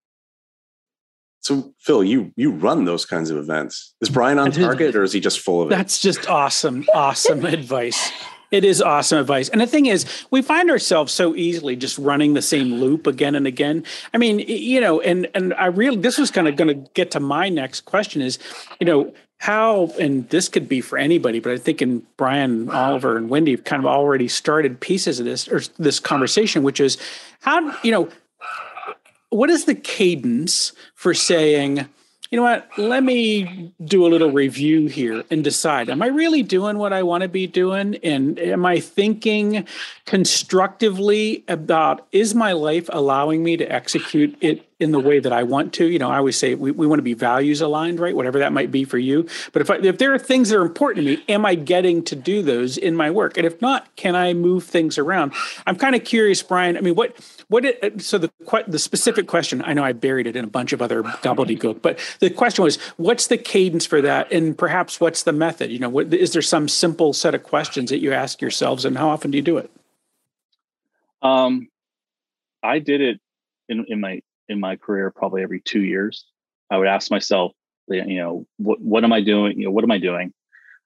So phil you you run those kinds of events. Is brian on target or is he just full of
it? That's just awesome awesome advice. It is awesome advice. And the thing is, we find ourselves so easily just running the same loop again and again. I mean, you know, and and I really this was kind of going to get to my next question is, you know, how and this could be for anybody but i think in brian oliver and wendy have kind of already started pieces of this or this conversation which is how you know what is the cadence for saying you know what? Let me do a little review here and decide. Am i really doing what i want to be doing? And am i thinking constructively about is my life allowing me to execute it in the way that I want to. You know, I always say we, we want to be values aligned, right? Whatever that might be for you. But if I, if there are things that are important to me, am I getting to do those in my work? And if not, can I move things around? I'm kind of curious, Brian. I mean, what what it, so the the specific question? I know I buried it in a bunch of other gobbledygook, but the question was, what's the cadence for that, and perhaps what's the method? You know, what, is there some simple set of questions that you ask yourselves, and how often do you do it?
Um, I did it in in my in my career probably every two years. I would ask myself, you know, what what am I doing? You know, what am I doing?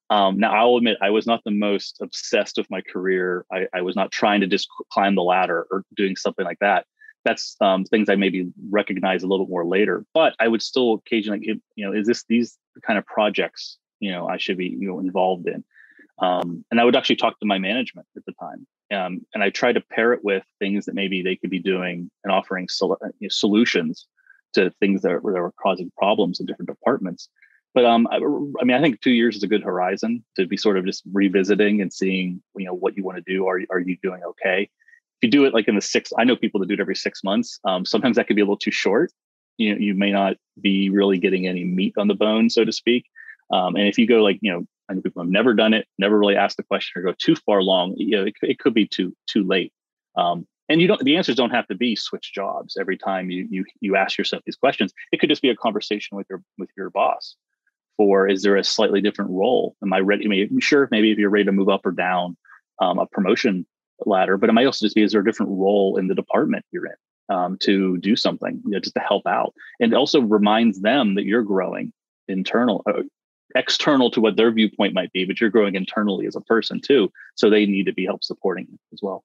Um, now I'll admit I was not the most obsessed with my career. I, I, was not trying to just climb the ladder or doing something like that. That's um, things I maybe recognize a little bit more later. But I would still occasionally, you know, is this these kind of projects you know I should be you know involved in? Um, and I would actually talk to my management at the time um, and I try to pair it with things that maybe they could be doing and offering sol- uh, you know, solutions to things that, were, that are causing problems in different departments. But um, I, I, mean, I think two years is a good horizon to be sort of just revisiting and seeing, you know, what you want to do. Are are you doing okay? If you do it like in the six, I know people that do it every six months. Um, sometimes that could be a little too short. You know, you may not be really getting any meat on the bone, so to speak. Um, and if you go like, you know, I know people have never done it, never really asked the question or go too far long. You know, it, it could be too too late. Um, and you don't the answers don't have to be switch jobs every time you you you ask yourself these questions it could just be a conversation with your with your boss for is there a slightly different role am i ready I mean, sure maybe if you're ready to move up or down um, a promotion ladder but it might also just be is there a different role in the department you're in um, to do something you know, just to help out and also reminds them that you're growing internal uh, external to what their viewpoint might be but you're growing internally as a person too so they need to be help supporting as well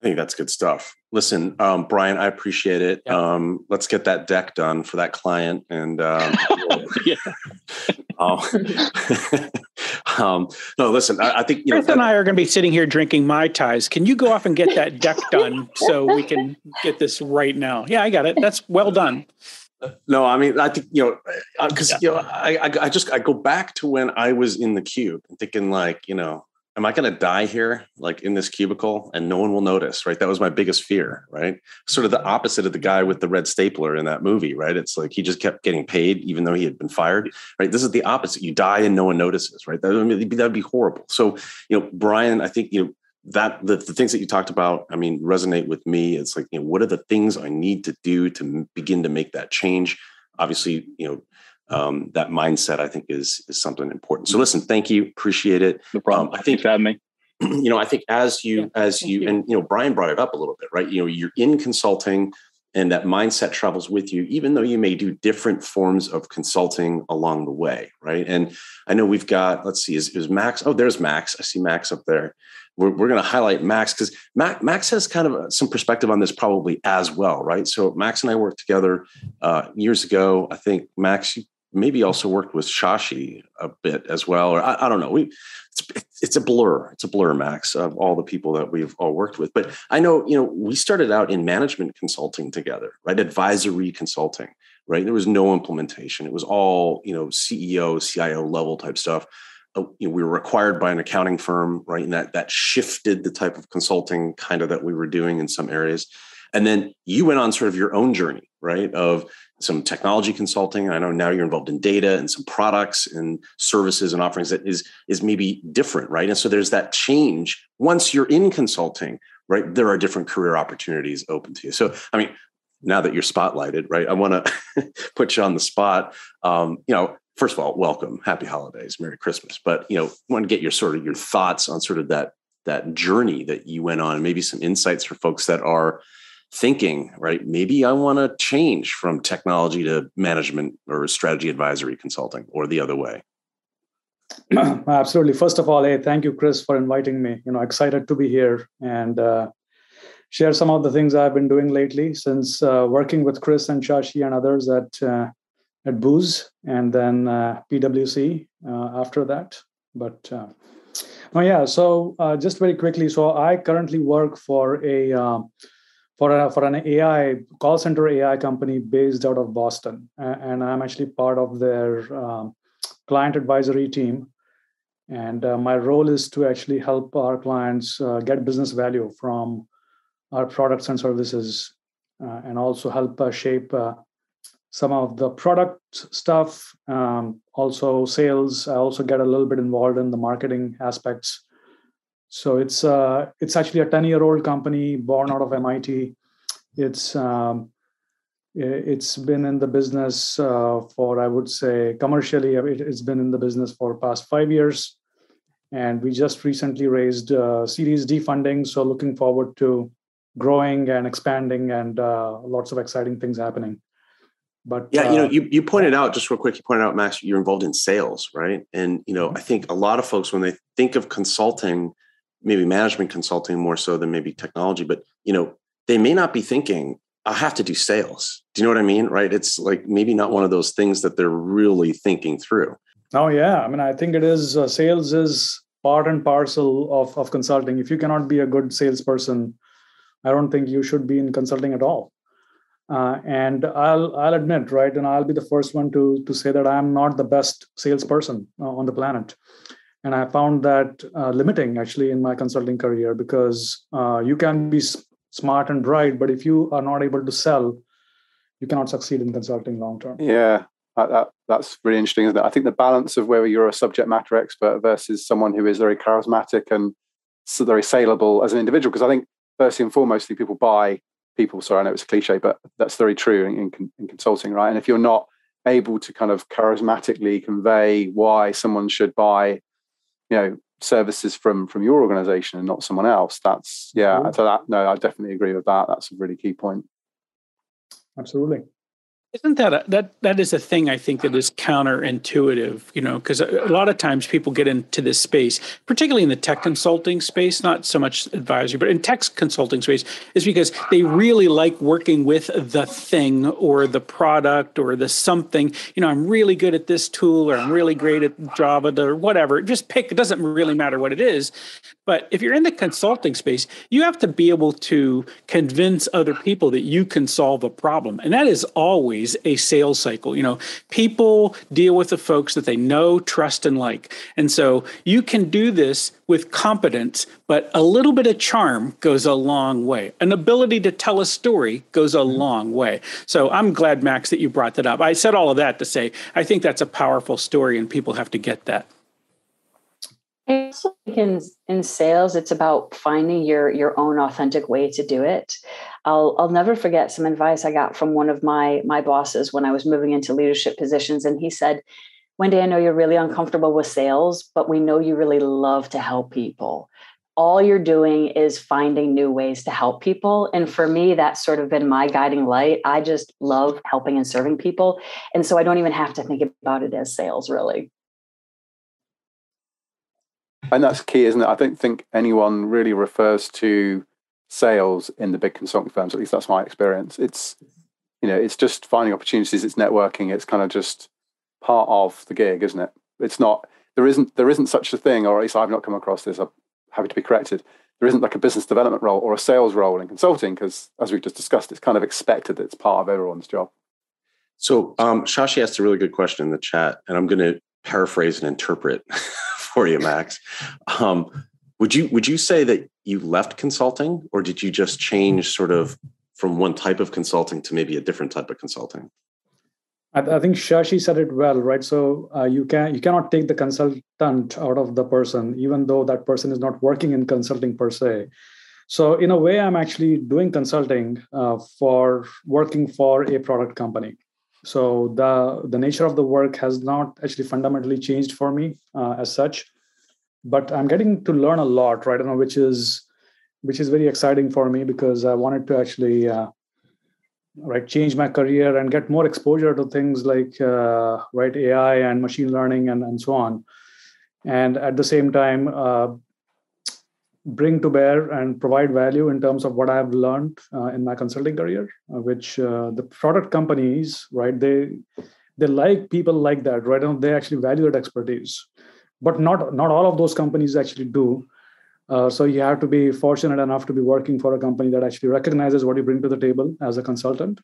I think that's good stuff. Listen, um, Brian, I appreciate it. Yeah. Um, let's get that deck done for that client. And um, yeah. um, um, no, listen, I, I think
you Chris know, and I are going to be sitting here drinking mai tais. Can you go off and get that deck done so we can get this right now? Yeah, I got it. That's well done.
No, I mean, I think you know, because uh, yeah. you know, I, I, I just I go back to when I was in the cube and thinking like, you know, am I going to die here, like in this cubicle, and no one will notice? Right. That was my biggest fear. Right. Sort of the opposite of the guy with the red stapler in that movie. Right. It's like he just kept getting paid even though he had been fired. Right. This is the opposite. You die and no one notices. Right. That would be, that'd be horrible. So, you know, Brian, I think you know that the, the things that you talked about i mean resonate with me it's like you know what are the things i need to do to begin to make that change obviously you know um, that mindset I think is is something important. So listen, thank you, appreciate it.
No problem. Um, I think
having
me.
You know, I think as you yeah, as you, you and you know Brian brought it up a little bit, right? You know, you're in consulting and that mindset travels with you even though you may do different forms of consulting along the way right? And i know we've got let's see is, is max oh there's max. I see max up there. We're, we're going to highlight max because max, max has kind of some perspective on this probably as well right? So max and i worked together uh, years ago. I think max you maybe also worked with Shashi a bit as well, or I, I don't know. We it's, it's, a blur. It's a blur, Max, of all the people that we've all worked with. But I know, you know, we started out in management consulting together, right? Advisory consulting, right? There was no implementation. It was all, you know, CEO, CIO level type stuff. Uh, you know, we were required by an accounting firm, right? And that that shifted the type of consulting kind of that we were doing in some areas. And then you went on sort of your own journey, right? Of some technology consulting. I know now you're involved in data and some products and services and offerings that is is maybe different, right? And so there's that change once you're in consulting, right? There are different career opportunities open to you. So I mean, now that you're spotlighted, right? I want to put you on the spot. Um, you know, first of all, welcome, happy holidays, Merry Christmas. But you know, want to get your sort of your thoughts on sort of that that journey that you went on, maybe some insights for folks that are thinking, right? Maybe I want to change from technology to management or strategy advisory consulting or the other way.
Absolutely. First of all, hey, thank you, Chris, for inviting me. You know, excited to be here and uh, share some of the things I've been doing lately since uh, working with Chris and Shashi and others at uh, at Booz and then uh, PwC uh, after that. But uh, oh yeah, so just very quickly, so I currently work for a for a, for an AI call center AI company based out of Boston, and I'm actually part of their um, client advisory team. And uh, my role is to actually help our clients uh, get business value from our products and services, uh, and also help uh, shape uh, some of the product stuff. Um, also, sales. I also get a little bit involved in the marketing aspects so it's uh, it's actually a 10 year old company born out of MIT. It's um, it's been in the business uh, for I would say commercially it's been in the business for past five years, and we just recently raised uh, Series D funding. So looking forward to growing and expanding and uh, lots of exciting things happening. But
yeah, you know, uh, you, you pointed out just real quick. You pointed out, Max, you're involved in sales, right? And you know, mm-hmm. I think a lot of folks when they think of consulting maybe management consulting more so than maybe technology but you know they may not be thinking i have to do sales. Do you know what i mean right? It's like maybe not one of those things that they're really thinking through.
Oh yeah. I mean i think it is uh, sales is part and parcel of, of consulting. If you cannot be a good salesperson i don't think you should be in consulting at all. Uh, and I'll I'll admit, right, and I'll be the first one to to say that I'm not the best salesperson uh, on the planet and i found that uh, limiting actually in my consulting career because uh, you can be s- smart and bright but if you are not able to sell you cannot succeed in consulting long term
yeah that, that's really interesting isn't it i think the balance of whether you're a subject matter expert versus someone who is very charismatic and very saleable as an individual because i think first and foremostly, people buy people. Sorry, I know it's a cliche, but that's very true in, in, in consulting, right? And if you're not able to kind of charismatically convey why someone should buy, you know, services from from your organization and not someone else, that's yeah. Mm-hmm. So that no, I definitely agree with that. That's a really key point.
Absolutely.
Isn't that a, that that is a thing I think that is counterintuitive, you know, because a, lot of times people get into this space, particularly in the tech consulting space, not so much advisory, but in tech consulting space, is because they really like working with the thing or the product or the something. You know, I'm really good at this tool or I'm really great at Java or whatever. Just pick. It doesn't really matter what it is. But if you're in the consulting space, you have to be able to convince other people that you can solve a problem, and that is always always a sales cycle. You know, people deal with the folks that they know, trust, and like. And so you can do this with competence, but a little bit of charm goes a long way. An ability to tell a story goes a mm-hmm. long way. So I'm glad, Max, that you brought that up. I said all of that to say I think that's a powerful story, and people have to get that
in in sales it's about finding your your own authentic way to do it. I'll i'll never forget some advice i got from one of my my bosses when i was moving into leadership positions and he said wendy i know you're really uncomfortable with sales but we know you really love to help people. All you're doing is finding new ways to help people. And for me that's sort of been my guiding light. I just love helping and serving people and so i don't even have to think about it as sales really
and that's key, isn't it? I don't think anyone really refers to sales in the big consulting firms. At least that's my experience. It's you know, it's just finding opportunities. It's networking. It's kind of just part of the gig, isn't it? It's not. There isn't. There isn't such a thing, or at least I've not come across this. I'm happy to be corrected. There isn't like a business development role or a sales role in consulting because, as we've just discussed, it's kind of expected that it's part of everyone's job.
So, um, Shashi asked a really good question in the chat, and I'm going to paraphrase and interpret for you, Max. Um, would you would you say that you left consulting, or did you just change sort of from one type of consulting to maybe a different type of consulting?
I, I think Shashi said it well, right? So uh, you can you cannot take the consultant out of the person, even though that person is not working in consulting per se. So in a way, I'm actually doing consulting uh, for working for a product company so the the nature of the work has not actually fundamentally changed for me uh, as such. But i'm getting to learn a lot right now which is which is very exciting for me because i wanted to actually uh, right change my career and get more exposure to things like uh, right ai and machine learning and, and so on. And at the same time uh, bring to bear and provide value in terms of what I have learned uh, in my consulting career, uh, which uh, the product companies, right, they they like people like that, right? And they actually value that expertise, but not not all of those companies actually do. Uh, so you have to be fortunate enough to be working for a company that actually recognizes what you bring to the table as a consultant,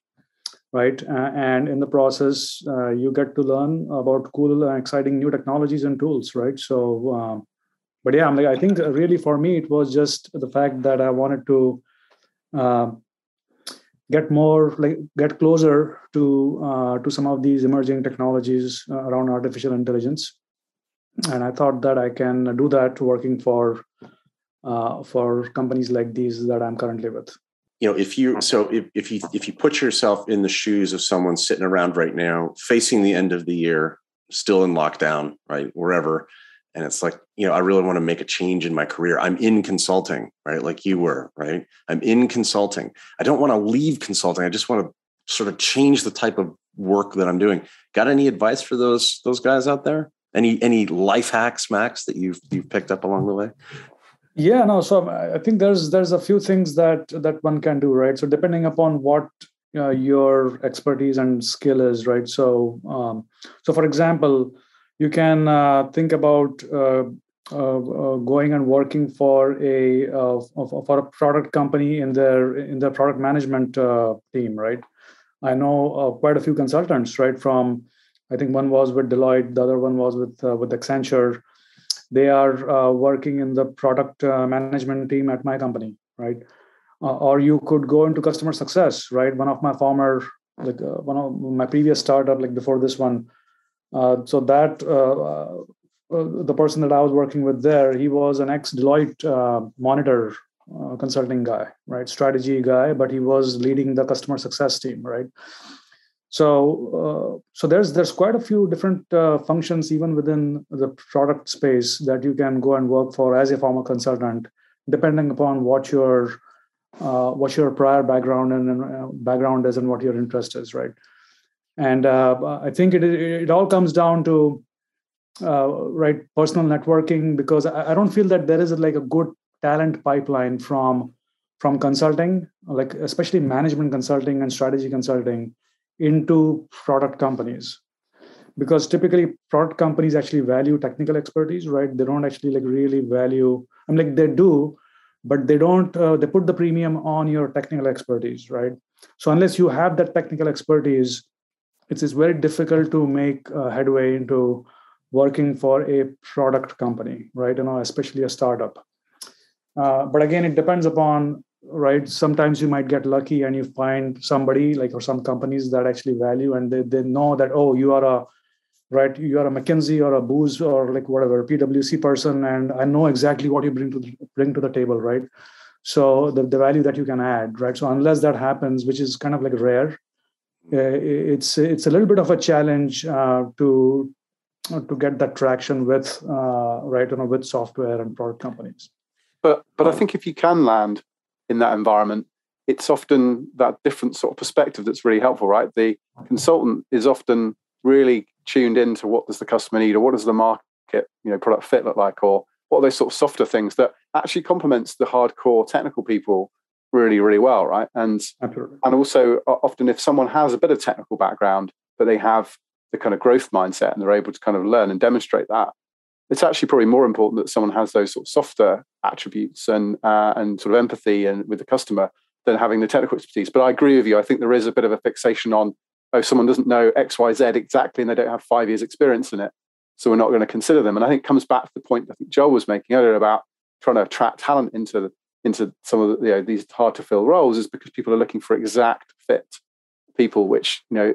right? And in the process, uh, you get to learn about cool and exciting new technologies and tools, right? So um, but yeah, I'm like, I think really for me, it was just the fact that I wanted to uh, get more, like, get closer to uh, to some of these emerging technologies uh, around artificial intelligence, and I thought that I can do that working for uh, for companies like these that I'm currently with.
You know if you so if, if you if you put yourself in the shoes of someone sitting around right now facing the end of the year still in lockdown right wherever and it's like you know i really want to make a change in my career. I'm in consulting right? Like you were right? I'm in consulting. I don't want to leave consulting. I just want to sort of change the type of work that i'm doing. Got any advice for those those guys out there? Any any life hacks max that you've you've picked up along the way?
Yeah no so i think there's there's a few things that that one can do right? So depending upon what uh, your expertise and skill is right? So um, so for example you can uh, think about uh, uh, uh going and working for a uh, for a product company in their in their product management uh, team, right? I know quite a few consultants, right? From I think one was with Deloitte, the other one was with with Accenture. They are working in the product management team at my company, right? or you could go into customer success, right? One of my former like one of my previous startup, like before this one, uh, so that uh, uh, the person that I was working with there, he was an ex Deloitte monitor uh, consulting guy, right? Strategy guy, but he was leading the customer success team, right? So, uh, so there's there's quite a few different uh, functions even within the product space that you can go and work for as a former consultant, depending upon what your uh, what your prior background and uh, background is and what your interest is, right? And uh, I think it it all comes down to uh, right personal networking because I, I don't feel that there is like a good talent pipeline from from consulting, like especially management consulting and strategy consulting, into product companies. Because typically product companies actually value technical expertise right? They don't actually like really value i'm like they do but they don't uh, they put the premium on your technical expertise right? So unless you have that technical expertise it's, it's very difficult to make uh, headway into working for a product company right? You know especially a startup. Uh, but again it depends upon right? Sometimes you might get lucky and you find somebody like or some companies that actually value and they, they know that oh you are a right you are a mckinsey or a booz or like whatever pwc person and i know exactly what you bring to the, bring to the table right? So the, the value that you can add right? So unless that happens which is kind of like rare it's it's a little bit of a challenge uh, to to get that traction with uh, right you know with software and product companies.
But but i think if you can land in that environment it's often that different sort of perspective that's really helpful right? The consultant is often really tuned into what does the customer need or what does the market you know product fit look like or what are those sort of softer things that actually complements the hardcore technical people really really well right and Absolutely. and also often if someone has a bit of technical background but they have the kind of growth mindset and they're able to kind of learn and demonstrate that it's actually probably more important that someone has those sort of softer attributes and uh, and sort of empathy and with the customer than having the technical expertise but i agree with you i think there is a bit of a fixation on oh, someone doesn't know X, Y, Z exactly, and they don't have five years experience in it. So we're not going to consider them. And I think it comes back to the point I think Joel was making earlier about trying to attract talent into into some of the, you know, these hard to fill roles is because people are looking for exact fit people, which, you know,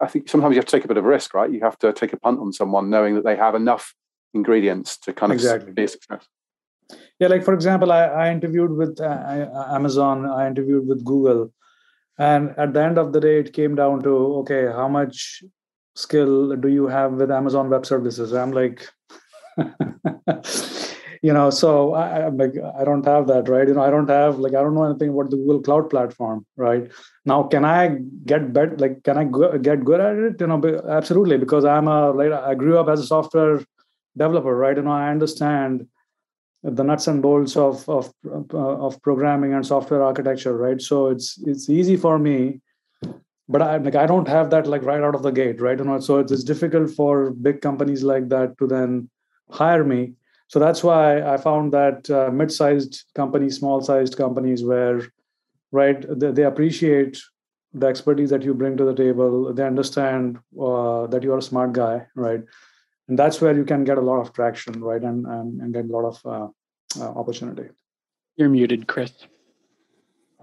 I think sometimes you have to take a bit of a risk, right? You have to take a punt on someone knowing that they have enough ingredients to kind of exactly. be a success.
Yeah, like for example, I, I interviewed with uh, Amazon, I interviewed with Google, and at the end of the day it came down to okay how much skill do you have with amazon web services i'm like you know so I, am like i don't have that right? You know i don't have like i don't know anything about the google cloud platform right? Now can i get better like can i go, get good at it? You know absolutely because i'm a like i grew up as a software developer right? You know i understand the nuts and bolts of of uh, of programming and software architecture right? So it's it's easy for me but i like i don't have that like right out of the gate right? You know so it's, it's difficult for big companies like that to then hire me so that's why i found that uh, mid-sized companies small-sized companies where right they, they, appreciate the expertise that you bring to the table. They understand uh, that you're a smart guy right? And that's where you can get a lot of traction right and and, and get a lot of uh, uh, opportunity.
You're muted chris.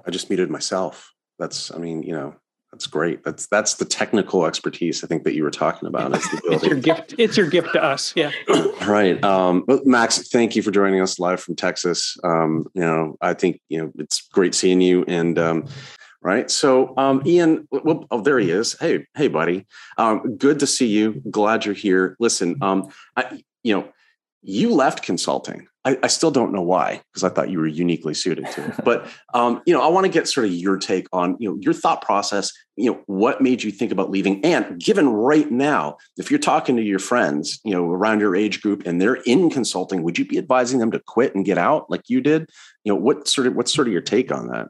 I just muted myself. That's i mean you know that's great that's that's the technical expertise i think that you were talking about
it's your gift it's your gift to us yeah
right um, max thank you for joining us live from texas um, you know i think you know it's great seeing you and um, right? So, um, Ian, well, oh, there he is. Hey, hey, buddy. Um, good to see you. Glad you're here. Listen, um, I, you know, you left consulting. I, I still don't know why, because I thought you were uniquely suited to it. But um, you know, I want to get sort of your take on you know your thought process. You know, what made you think about leaving? And given right now, if you're talking to your friends, you know, around your age group, and they're in consulting, would you be advising them to quit and get out like you did? You know, what sort of what's sort of your take on that?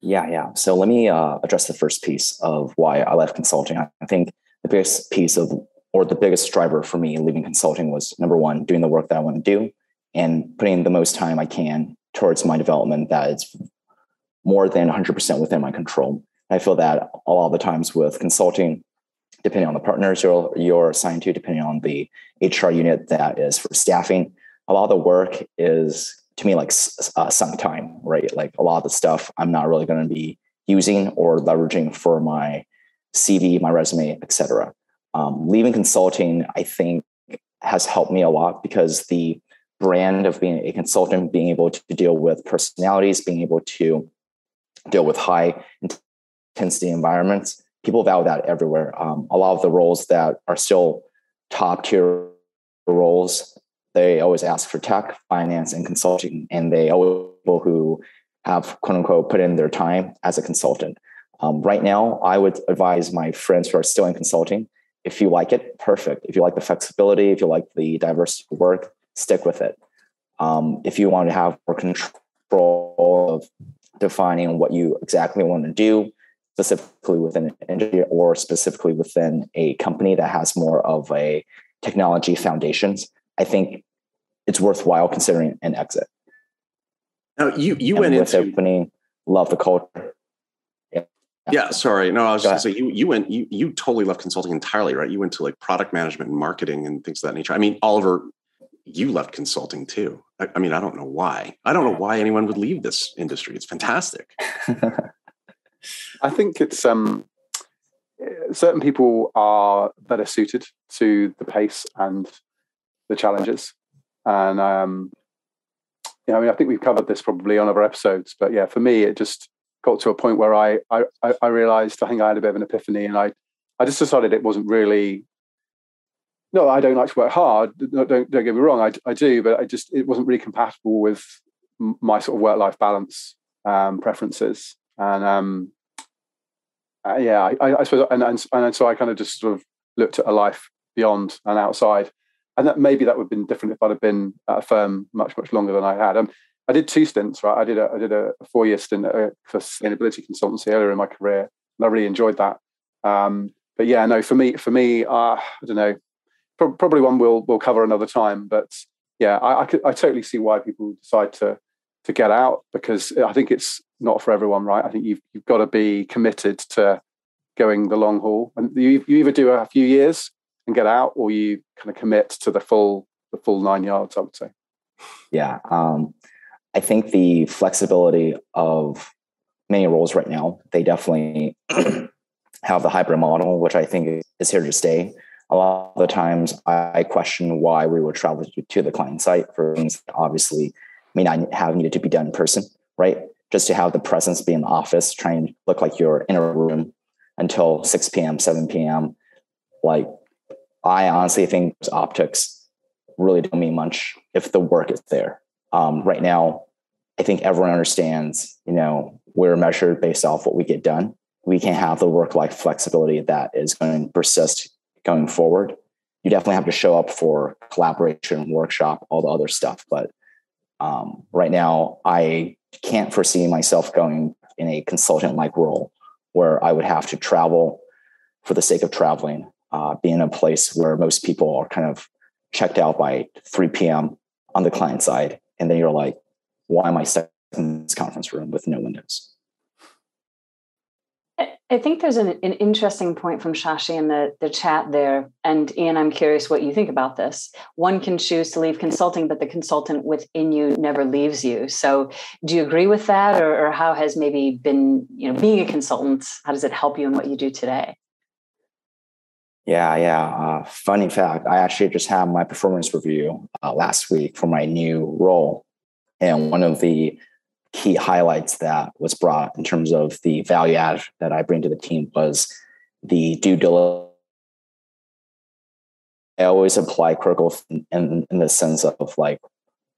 Yeah, yeah. So let me uh, address the first piece of why I left consulting. I think the biggest piece of, or the biggest driver for me leaving consulting was number one, doing the work that I want to do and putting the most time I can towards my development that is more than 100% within my control. I feel that a lot of the times with consulting, depending on the partners you're, you're assigned to, depending on the HR unit that is for staffing, a lot of the work is to me like uh, sunk time, right? Like a lot of the stuff I'm not really going to be using or leveraging for my CV, my resume, etc. Um, leaving consulting, I think, has helped me a lot because the brand of being a consultant, being able to deal with personalities, being able to deal with high intensity environments. People value that everywhere. Um, a lot of the roles that are still top tier roles, they always ask for tech, finance, and consulting, and they always people who have quote unquote put in their time as a consultant. Um, right now, I would advise my friends who are still in consulting if you like it, perfect. If you like the flexibility, if you like the diversity of work, stick with it. Um, if you want to have more control of defining what you exactly want to do, specifically within an industry or specifically within a company that has more of a technology foundations, I think it's worthwhile considering an exit.
Now you you and went into
opening, love the culture.
Yeah. yeah, sorry. No, I was Go just say you you went you you totally left consulting entirely, right? You went to like product management and marketing and things of that nature. I mean, Oliver, you left consulting too. I, I mean, I don't know why. I don't know why anyone would leave this industry. It's fantastic.
I think it's um certain people are better suited to the pace and the challenges. And um, yeah, I mean, I think we've covered this probably on other episodes, but yeah, for me, it just got to a point where I I, I realized I think I had a bit of an epiphany, and I I just decided it wasn't really. No, I don't like to work hard. Don't don't get me wrong, I I do, but I just it wasn't really compatible with my sort of work life balance um, preferences, and um, uh, yeah, I, I suppose, and, and and so I kind of just sort of looked at a life beyond and outside and that maybe that would have been different if I'd have been at a firm much much longer than I had. Um, I did two stints, right? I did a I did a four year stint at for sustainability consultancy earlier in my career, and I really enjoyed that. Um, but yeah, no, for me, for me, uh, I don't know, pro- probably one we'll we'll cover another time. But yeah, I I, could, I totally see why people decide to to get out because I think it's not for everyone, right? I think you've you've got to be committed to going the long haul, and you you either do a few years and get out, or you kind of commit to the full the full nine yards. I would say.
Yeah, um, I think the flexibility of many roles right now they definitely have the hybrid model, which I think is here to stay. A lot of the times, I question why we would travel to the client site for things that obviously may not have needed to be done in person, right? Just to have the presence be in the office, try and look like you're in a room until 6 p.m., 7 p.m. Like I honestly think optics really don't mean much if the work is there. Um, right now, I think everyone understands, you know, we're measured based off what we get done. We can have the work life flexibility that is going to persist going forward. You definitely have to show up for collaboration, workshop, all the other stuff. But um, right now, I can't foresee myself going in a consultant like role where I would have to travel for the sake of traveling uh, be in a place where most people are kind of checked out by 3 p.m. on the client side. And then you're like, why am I stuck in this conference room with no windows?
I think there's an, an, interesting point from Shashi in the, the chat there. And Ian, I'm curious what you think about this. One can choose to leave consulting, but the consultant within you never leaves you. So do you agree with that? Or, or how has maybe been, you know, being a consultant, how does it help you in what you do today?
Yeah, yeah. Uh, funny fact, I actually just had my performance review uh, last week for my new role. And one of the key highlights that was brought in terms of the value add that I bring to the team was the due diligence. I always apply critical in, in the sense of like,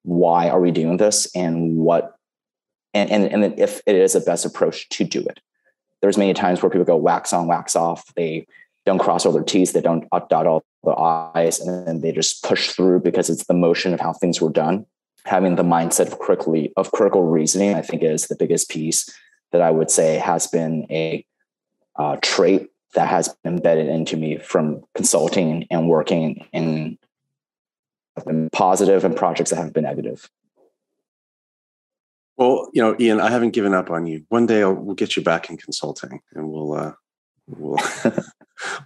why are we doing this and what, and, and, and if it is the best approach to do it. There's many times where people go wax on, wax off. They don't cross all their T's, they don't dot all their I's, and then they just push through because it's the motion of how things were done. Having the mindset of critically of critical reasoning, I think, is the biggest piece that I would say has been a uh, trait that has been embedded into me from consulting and working in positive and projects that have been negative.
Well, you know, Ian, I haven't given up on you. One day I'll, we'll get you back in consulting, and we'll uh, we'll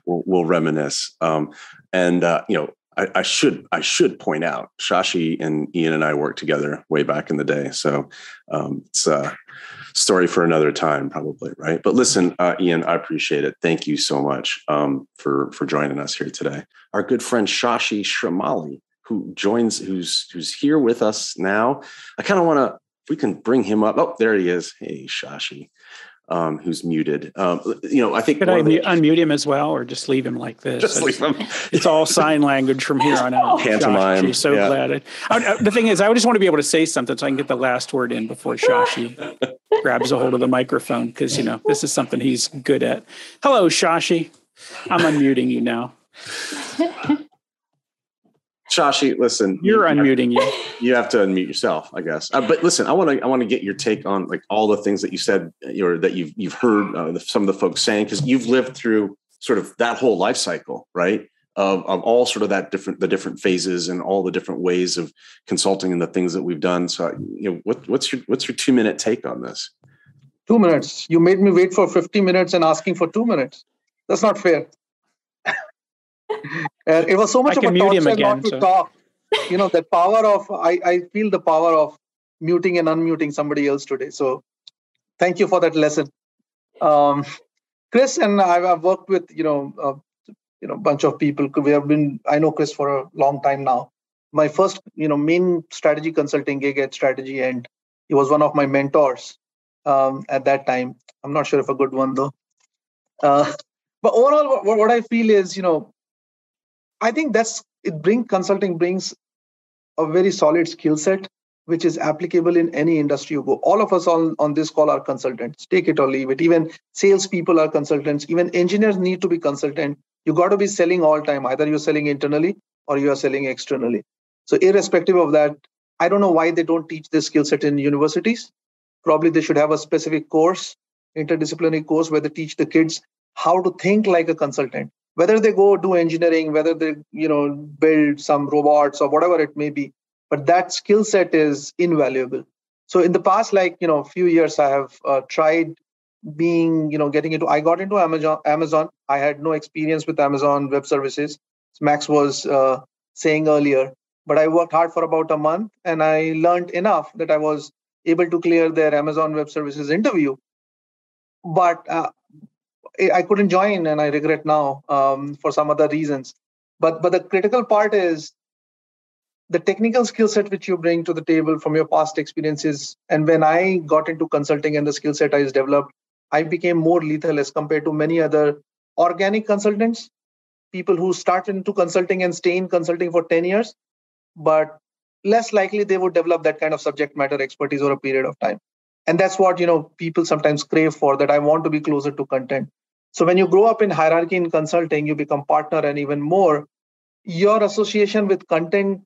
we'll, we'll reminisce. Um, and uh, you know, I, I, should I should point out, Shashi and Ian and I worked together way back in the day. So um, it's a story for another time, probably, right? But listen, uh, Ian, I appreciate it. Thank you so much um, for for joining us here today. Our good friend Shashi Shramali, who joins, who's who's here with us now. I kind of want to, we can bring him up. Oh, there he is. Hey, Shashi um, who's muted. Um, you know, I think
could I the, unmute him as well, or just leave him like this?
Just leave him.
it's all sign language from here on out.
Pantomime.
Shashi, so yeah. glad. I, I, the thing is, I just want to be able to say something so I can get the last word in before Shashi grabs a hold of the microphone because you know this is something he's good at. Hello, Shashi. I'm unmuting you now.
Shashi, listen,
you're you, unmuting you.
You have to unmute yourself, I guess. Uh, but listen, I want to I want to get your take on like all the things that you said or that you've you've heard uh, some of the folks saying because you've lived through sort of that whole life cycle, right? Of, of all sort of that different the different phases and all the different ways of consulting and the things that we've done. So, you know, what, what's your what's your two minute take on this?
Two minutes. You made me wait for fifty minutes and asking for two minutes. That's not fair. And it was so much of a torture again, not to so. talk. You know, that power of I, I feel the power of muting and unmuting somebody else today. So thank you for that lesson. Um, Chris and I have worked with, you know, uh, you know, bunch of people. We have been, I know Chris for a long time now. My first, you know, main strategy consulting gig at Strategy, and he was one of my mentors um, at that time. I'm not sure if a good one though. Uh, but overall, what, what I feel is, you know, I think that's it. Bring consulting brings a very solid skill set which is applicable in any industry you go. All of us on, on this call are consultants. Take it or leave it. Even salespeople are consultants. Even engineers need to be consultant. You got to be selling all time. Either you're selling internally or you are selling externally. So irrespective of that, I don't know why they don't teach this skill set in universities. Probably they should have a specific course, interdisciplinary course, where they teach the kids how to think like a consultant whether they go do engineering whether they you know build some robots or whatever it may be but that skill set is invaluable. So in the past like you know a few years i have uh, tried being you know getting into i got into amazon amazon. I had no experience with amazon web services. Max was uh, saying earlier but i worked hard for about a month and i learned enough that i was able to clear their amazon web services interview. But uh, I couldn't join, and I regret now um, for some other reasons. But but the critical part is the technical skill set which you bring to the table from your past experiences. And when I got into consulting and the skill set I developed, I became more lethal as compared to many other organic consultants, people who start into consulting and stay in consulting for 10 years, but less likely they would develop that kind of subject matter expertise over a period of time. And that's what you know people sometimes crave for that I want to be closer to content. So when you grow up in hierarchy in consulting, you become partner and even more, your association with content,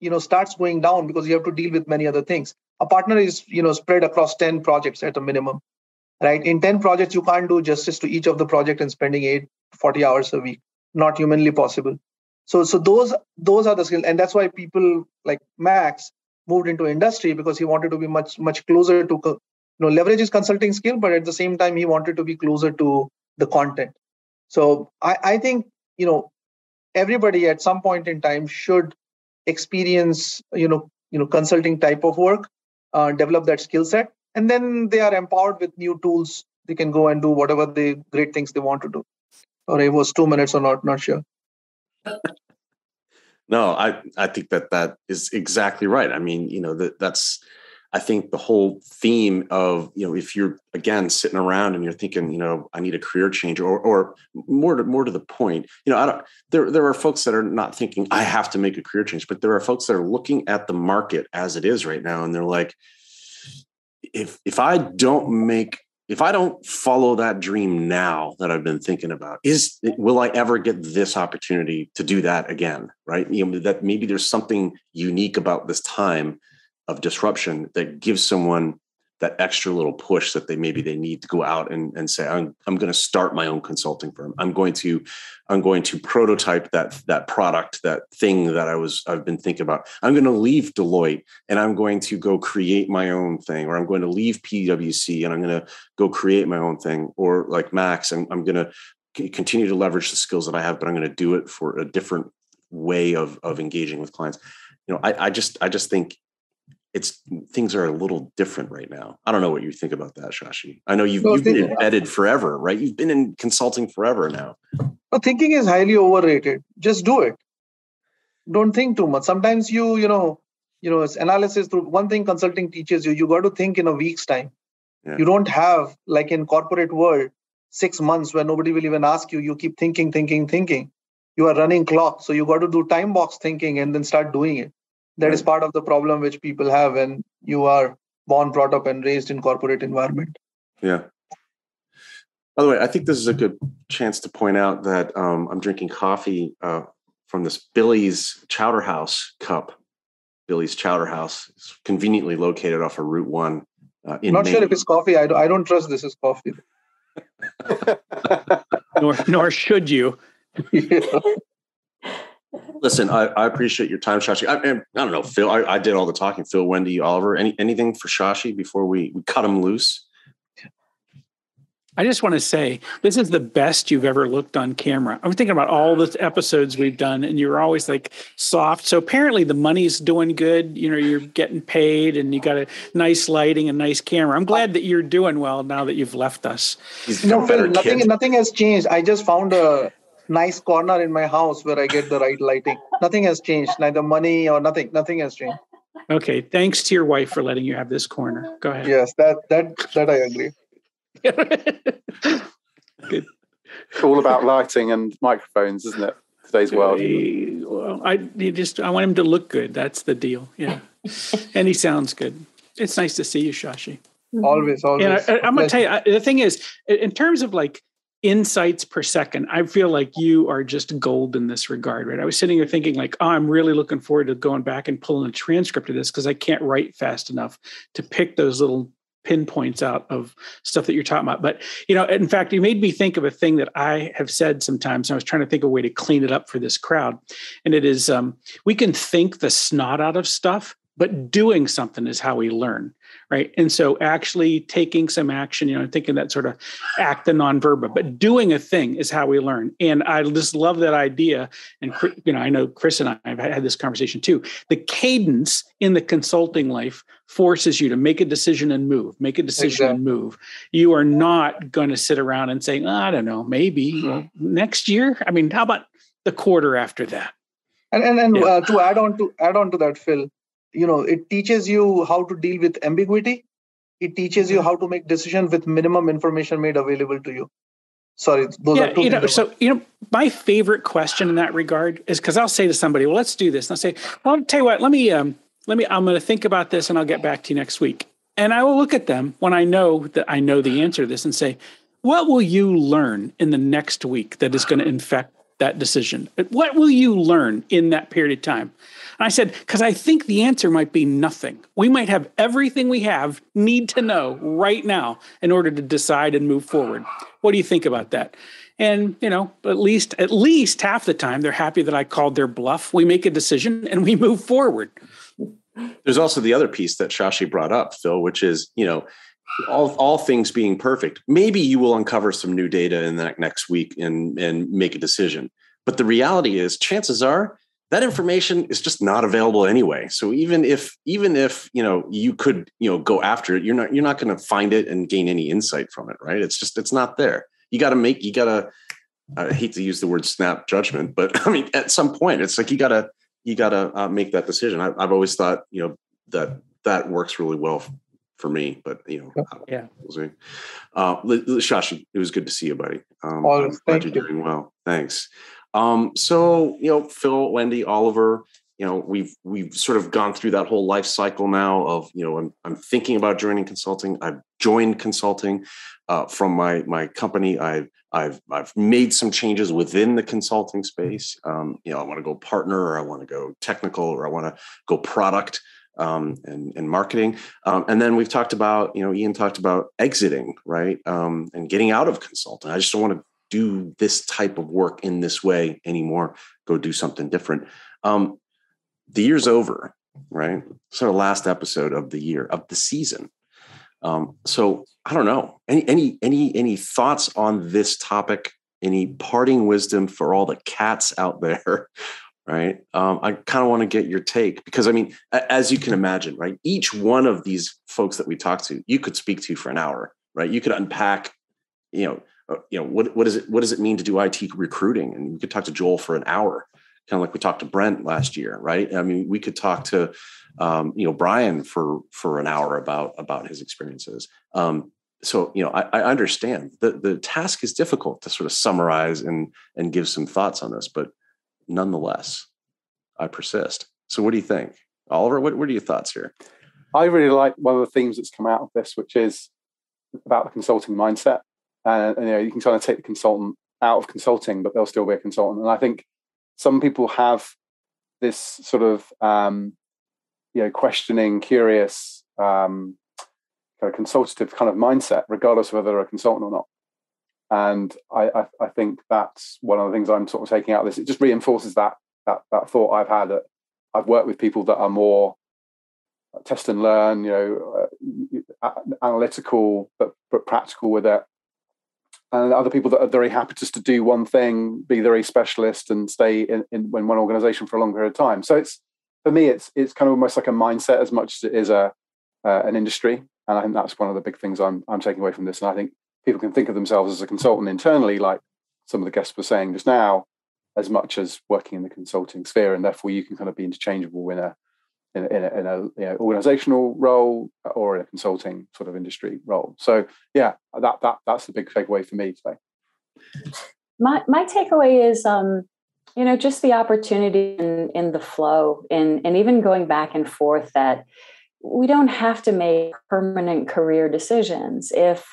you know, starts going down because you have to deal with many other things. A partner is, you know, spread across 10 projects at a minimum. Right. In 10 projects, you can't do justice to each of the project and spending eight, 40 hours a week. Not humanly possible. So so those those are the skills. And that's why people like Max moved into industry because he wanted to be much, much closer to you know leverage his consulting skill, but at the same time he wanted to be closer to the content. So I, I think you know everybody at some point in time should experience you know you know consulting type of work, uh, develop that skill set, and then they are empowered with new tools. They can go and do whatever the great things they want to do. Or it was two minutes or not, not sure.
no, I I think that that is exactly right. I mean, you know that that's I think the whole theme of, you know, if you're again sitting around and you're thinking, you know, I need a career change or or more to more to the point, you know, I don't there there are folks that are not thinking I have to make a career change, but there are folks that are looking at the market as it is right now and they're like if if I don't make if I don't follow that dream now that I've been thinking about, is will I ever get this opportunity to do that again? Right? You know, that maybe there's something unique about this time of disruption that gives someone that extra little push that they maybe they need to go out and, and say i'm, I'm going to start my own consulting firm. I'm going to i'm going to prototype that that product that thing that i was i've been thinking about. I'm going to leave deloitte and i'm going to go create my own thing or i'm going to leave pwc and i'm going to go create my own thing. Or like max i'm, I'm going to continue to leverage the skills that i have but i'm going to do it for a different way of of engaging with clients. You know i, I just i just think it's things are a little different right now. I don't know what you think about that, Shashi. I know you've, you've been embedded forever, right? You've been in consulting forever now.
But thinking is highly overrated. Just do it. don't think too much. Sometimes you, you know, you know, it's analysis through one thing consulting teaches you, you got to think in a week's time. Yeah. You don't have like in corporate world six months where nobody will even ask you. You keep thinking, thinking, thinking. You are running clock, so you got to do time box thinking and then start doing it. That right. is part of the problem which people have when you are born, brought up, and raised in corporate environment.
Yeah. By the way, I think this is a good chance to point out that um, I'm drinking coffee uh, from this Billy's Chowder House cup. Billy's Chowder House is conveniently located off of Route One. Uh,
in Not Maine. sure if it's coffee. I don't, I don't trust this is coffee.
nor, nor should you.
Listen, I, I, appreciate your time, Shashi. I, I don't know, Phil. I, I, did all the talking. Phil, Wendy, Oliver. Any anything for Shashi before we, we cut him loose?
I just want to say this is the best you've ever looked on camera. I'm thinking about all the episodes we've done, and you're always like soft. So apparently the money's doing good. You know, you're getting paid, and you got a nice lighting and nice camera. I'm glad that you're doing well now that you've left us.
No, Phil, nothing kid. nothing has changed. I just found a nice corner in my house where I get the right lighting. Nothing has changed, neither money or nothing. Nothing has changed.
Okay, thanks to your wife for letting you have this corner. Go ahead.
Yes, that that that I agree.
Good. all about lighting and microphones, isn't it? Today's world.
Well, I just I want him to look good. That's the deal. Yeah, and he sounds good. It's nice to see you, Shashi.
Always, always.
And I, am gonna tell you the thing is, in terms of like insights per second, I feel like you are just gold in this regard, right? I was sitting here thinking, like, oh, I'm really looking forward to going back and pulling a transcript of this because I can't write fast enough to pick those little pinpoints out of stuff that you're talking about. But you know, in fact, you made me think of a thing that I have said sometimes. I was trying to think of a way to clean it up for this crowd, and it is um, we can think the snot out of stuff, but doing something is how we learn right? And so actually taking some action you know thinking that sort of act the nonverbal but doing a thing is how we learn. And i just love that idea. And you know i know chris and i have had this conversation too. The cadence in the consulting life forces you to make a decision and move make a decision exactly. and move. You are not going to sit around and say oh, i don't know maybe well, next year? I mean how about the quarter after that?
And and, and yeah. uh, to add on to add on to that phil you know it teaches you how to deal with ambiguity. It teaches you how to make decisions with minimum information made available to you. Sorry those yeah, are two
you know so you know my favorite question in that regard is because i'll say to somebody well let's do this. And i'll say well i'll tell you what let me um let me i'm going to think about this and i'll get back to you next week. And i will look at them when i know that i know the answer to this and say what will you learn in the next week that is going to infect that decision? What will you learn in that period of time and I said, because I think the answer might be nothing. We might have everything we have, need to know right now in order to decide and move forward. What do you think about that? And you know, at least at least half the time they're happy that I called their bluff. We make a decision and we move forward.
There's also the other piece that Shashi brought up, Phil, which is, you know, all, all things being perfect, maybe you will uncover some new data in the next week and, and make a decision. But the reality is, chances are that information is just not available anyway. So even if even if you know you could you know go after it you're not you're not going to find it and gain any insight from it right? It's just it's not there. You got to make you got to i hate to use the word snap judgment but i mean at some point it's like you got to you got to uh, make that decision. I, have always thought you know that that works really well for me but you know
yeah
we'll see. uh shashi it was good to see you buddy.
Um, oh,
glad you're doing well. Thanks um, so you know, Phil, Wendy, Oliver, you know, we've we've sort of gone through that whole life cycle now of you know, I'm I'm thinking about joining consulting. I've joined consulting uh, from my my company. I've I've I've made some changes within the consulting space. Um, you know, I want to go partner, or I want to go technical, or I want to go product um, and, and marketing. Um, and then we've talked about, you know, Ian talked about exiting, right? Um, and getting out of consulting. I just don't want to do this type of work in this way anymore. Go do something different. Um, the year's over, right? So our last episode of the year of the season. Um, so I don't know. Any any any any thoughts on this topic? Any parting wisdom for all the cats out there? Right. Um, I kind of want to get your take because I mean, as you can imagine, right? Each one of these folks that we talk to, you could speak to for an hour, right? You could unpack, you know, you know what what does it what does it mean to do IT recruiting? And we could talk to Joel for an hour kind of like we talked to Brent last year, right? I mean, we could talk to um, you know Brian for for an hour about about his experiences. Um, so you know, I, I understand the the task is difficult to sort of summarize and and give some thoughts on this, but nonetheless, I persist. So, what do you think, Oliver? What what are your thoughts here?
I really like one of the themes that's come out of this, which is about the consulting mindset. And, and you know, you can kind of take the consultant out of consulting, but they'll still be a consultant. And I think some people have this sort of um, you know questioning, curious, um, kind of consultative kind of mindset, regardless of whether they're a consultant or not. And I, I, I, think that's one of the things I'm sort of taking out of this. It just reinforces that that that thought I've had that I've worked with people that are more test and learn, you know, uh, analytical but but practical with it, and other people that are very happy just to do one thing, be very specialist, and stay in, in, one organization for a long period of time. So it's for me, it's it's kind of almost like a mindset as much as it is a uh, an industry, and I think that's one of the big things I'm I'm taking away from this. And I think people can think of themselves as a consultant internally, like some of the guests were saying just now, as much as working in the consulting sphere, and therefore you can kind of be interchangeable in a in, in a, in a you know, organizational role or in a consulting sort of industry role. So yeah, that that that's the big takeaway for me today.
My my takeaway is um, you know just the opportunity in, in the flow and and even going back and forth that we don't have to make permanent career decisions if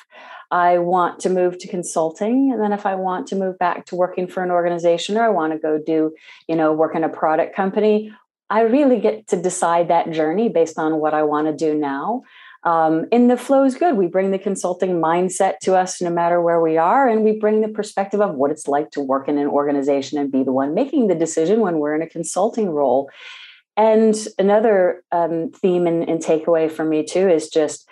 I want to move to consulting. And then if I want to move back to working for an organization or I want to go do, you know, work in a product company, I really get to decide that journey based on what I want to do now. Um, and the flow is good. We bring the consulting mindset to us no matter where we are, and we bring the perspective of what it's like to work in an organization and be the one making the decision when we're in a consulting role. And another um, theme and, and takeaway for me too is just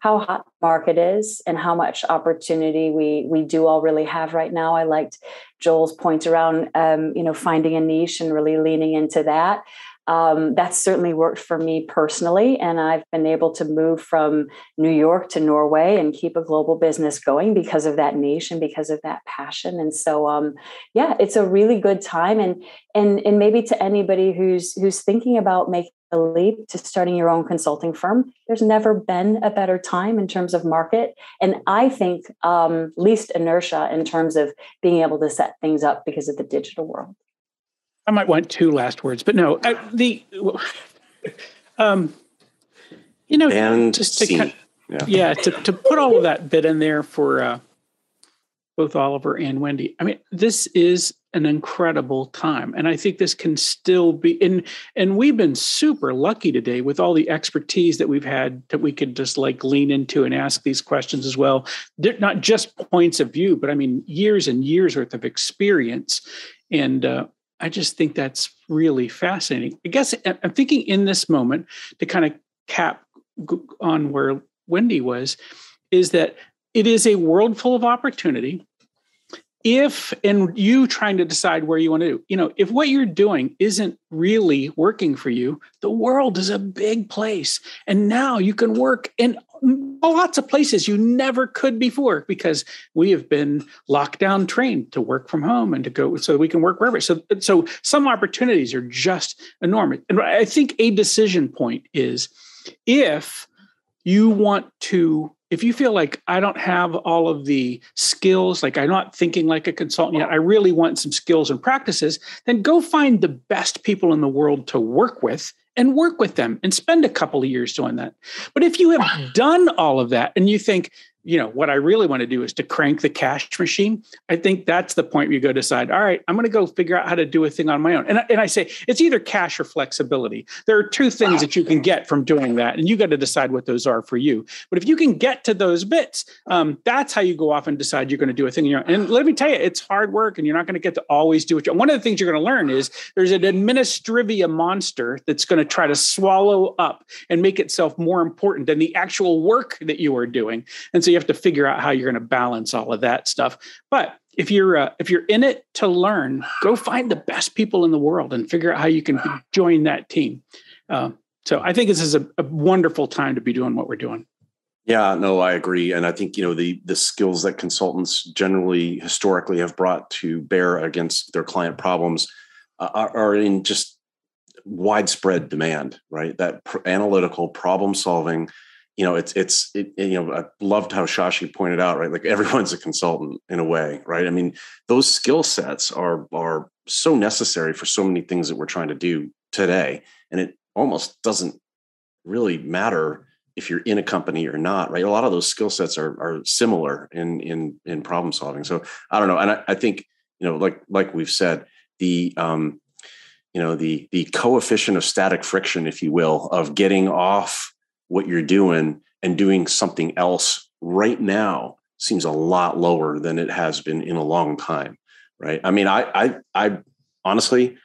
how hot the market is and how much opportunity we we do all really have right now. I liked Joel's point around um, you know finding a niche and really leaning into that um, that's certainly worked for me personally. And I've been able to move from New York to Norway and keep a global business going because of that niche and because of that passion. And so, um, yeah, it's a really good time. And and and maybe to anybody who's who's thinking about making a leap to starting your own consulting firm, there's never been a better time in terms of market. And I think um, least inertia in terms of being able to set things up because of the digital world.
I might want two last words, but no, I, the, um, you know,
and just to kind
of, yeah. yeah, to, to put all of that bit in there for uh, both Oliver and Wendy. I mean, this is an incredible time, and I think this can still be. And and we've been super lucky today with all the expertise that we've had that we could just like lean into and ask these questions as well. They're not just points of view, but I mean years and years worth of experience. And uh, I just think that's really fascinating. I guess I'm thinking in this moment to kind of cap on where Wendy was, is that it is a world full of opportunity. If and you trying to decide where you want to do, you know, if what you're doing isn't really working for you, the world is a big place. And now you can work in lots of places you never could before because we have been locked down trained to work from home and to go so we can work wherever. So so some opportunities are just enormous. And i think a decision point is if you want to if you feel like i don't have all of the skills like i'm not thinking like a consultant yet i really want some skills and practices then go find the best people in the world to work with and work with them and spend a couple of years doing that. But if you have done all of that and you think, you know, what I really want to do is to crank the cash machine. I think that's the point where you go decide, all right, I'm going to go figure out how to do a thing on my own. And, and I say it's either cash or flexibility. There are two things that you can get from doing that, and you got to decide what those are for you. But if you can get to those bits, um, that's how you go off and decide you're going to do a thing. on your own. And let me tell you, it's hard work, and you're not going to get to always do it. One of the things you're going to learn is there's an administrivia monster that's going to try to swallow up and make itself more important than the actual work that you are doing. And so you have to figure out how you're going to balance all of that stuff. But if you're uh, if you're in it to learn, go find the best people in the world and figure out how you can join that team. Uh, so I think this is a, a wonderful time to be doing what we're doing.
Yeah, no, I agree, and I think you know the the skills that consultants generally historically have brought to bear against their client problems are, are in just widespread demand, right? That pr- analytical problem solving, you know, it's it's it, you know, I loved how Shashi pointed out, right? Like everyone's a consultant in a way, right? I mean, those skill sets are are so necessary for so many things that we're trying to do today, and it almost doesn't really matter if you're in a company or not, right? A lot of those skill sets are are similar in in in problem solving. So I don't know, and I, I think you know, like like we've said, the um, you know the the coefficient of static friction if you will of getting off what you're doing and doing something else right now seems a lot lower than it has been in a long time right? I mean i i i honestly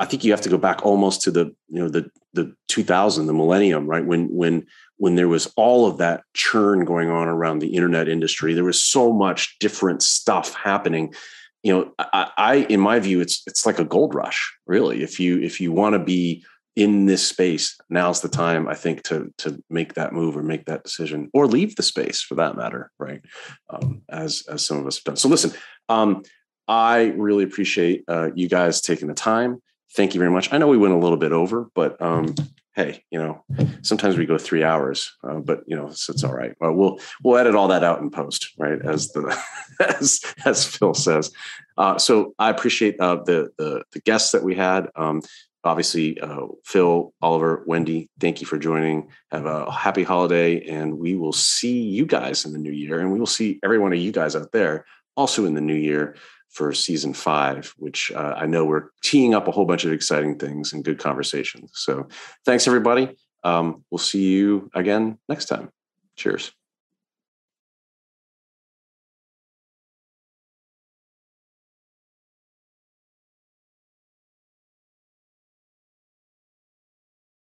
i think you have to go back almost to the you know the the 2000 the millennium right? When when when there was all of that churn going on around the internet industry there was so much different stuff happening. You know I, I, in my view it's it's like a gold rush really. If you if you want to be in this space now's the time i think to to make that move or make that decision or leave the space for that matter right um, as as some of us have done so listen um, i really appreciate uh, you guys taking the time thank you very much i know we went a little bit over but um, hey, you know, sometimes we go three hours, uh, but you know, it's, all right. Well, we'll we'll edit all that out in post, right? As the as as Phil says. Uh, so I appreciate uh, the the the guests that we had. Um, obviously, uh, Phil, Oliver, Wendy, thank you for joining. Have a happy holiday, and we will see you guys in the new year, and we will see every one of you guys out there also in the new year for season five, which uh, I know we're teeing up a whole bunch of exciting things and good conversations. So thanks, everybody. Um, we'll see you again next time. Cheers.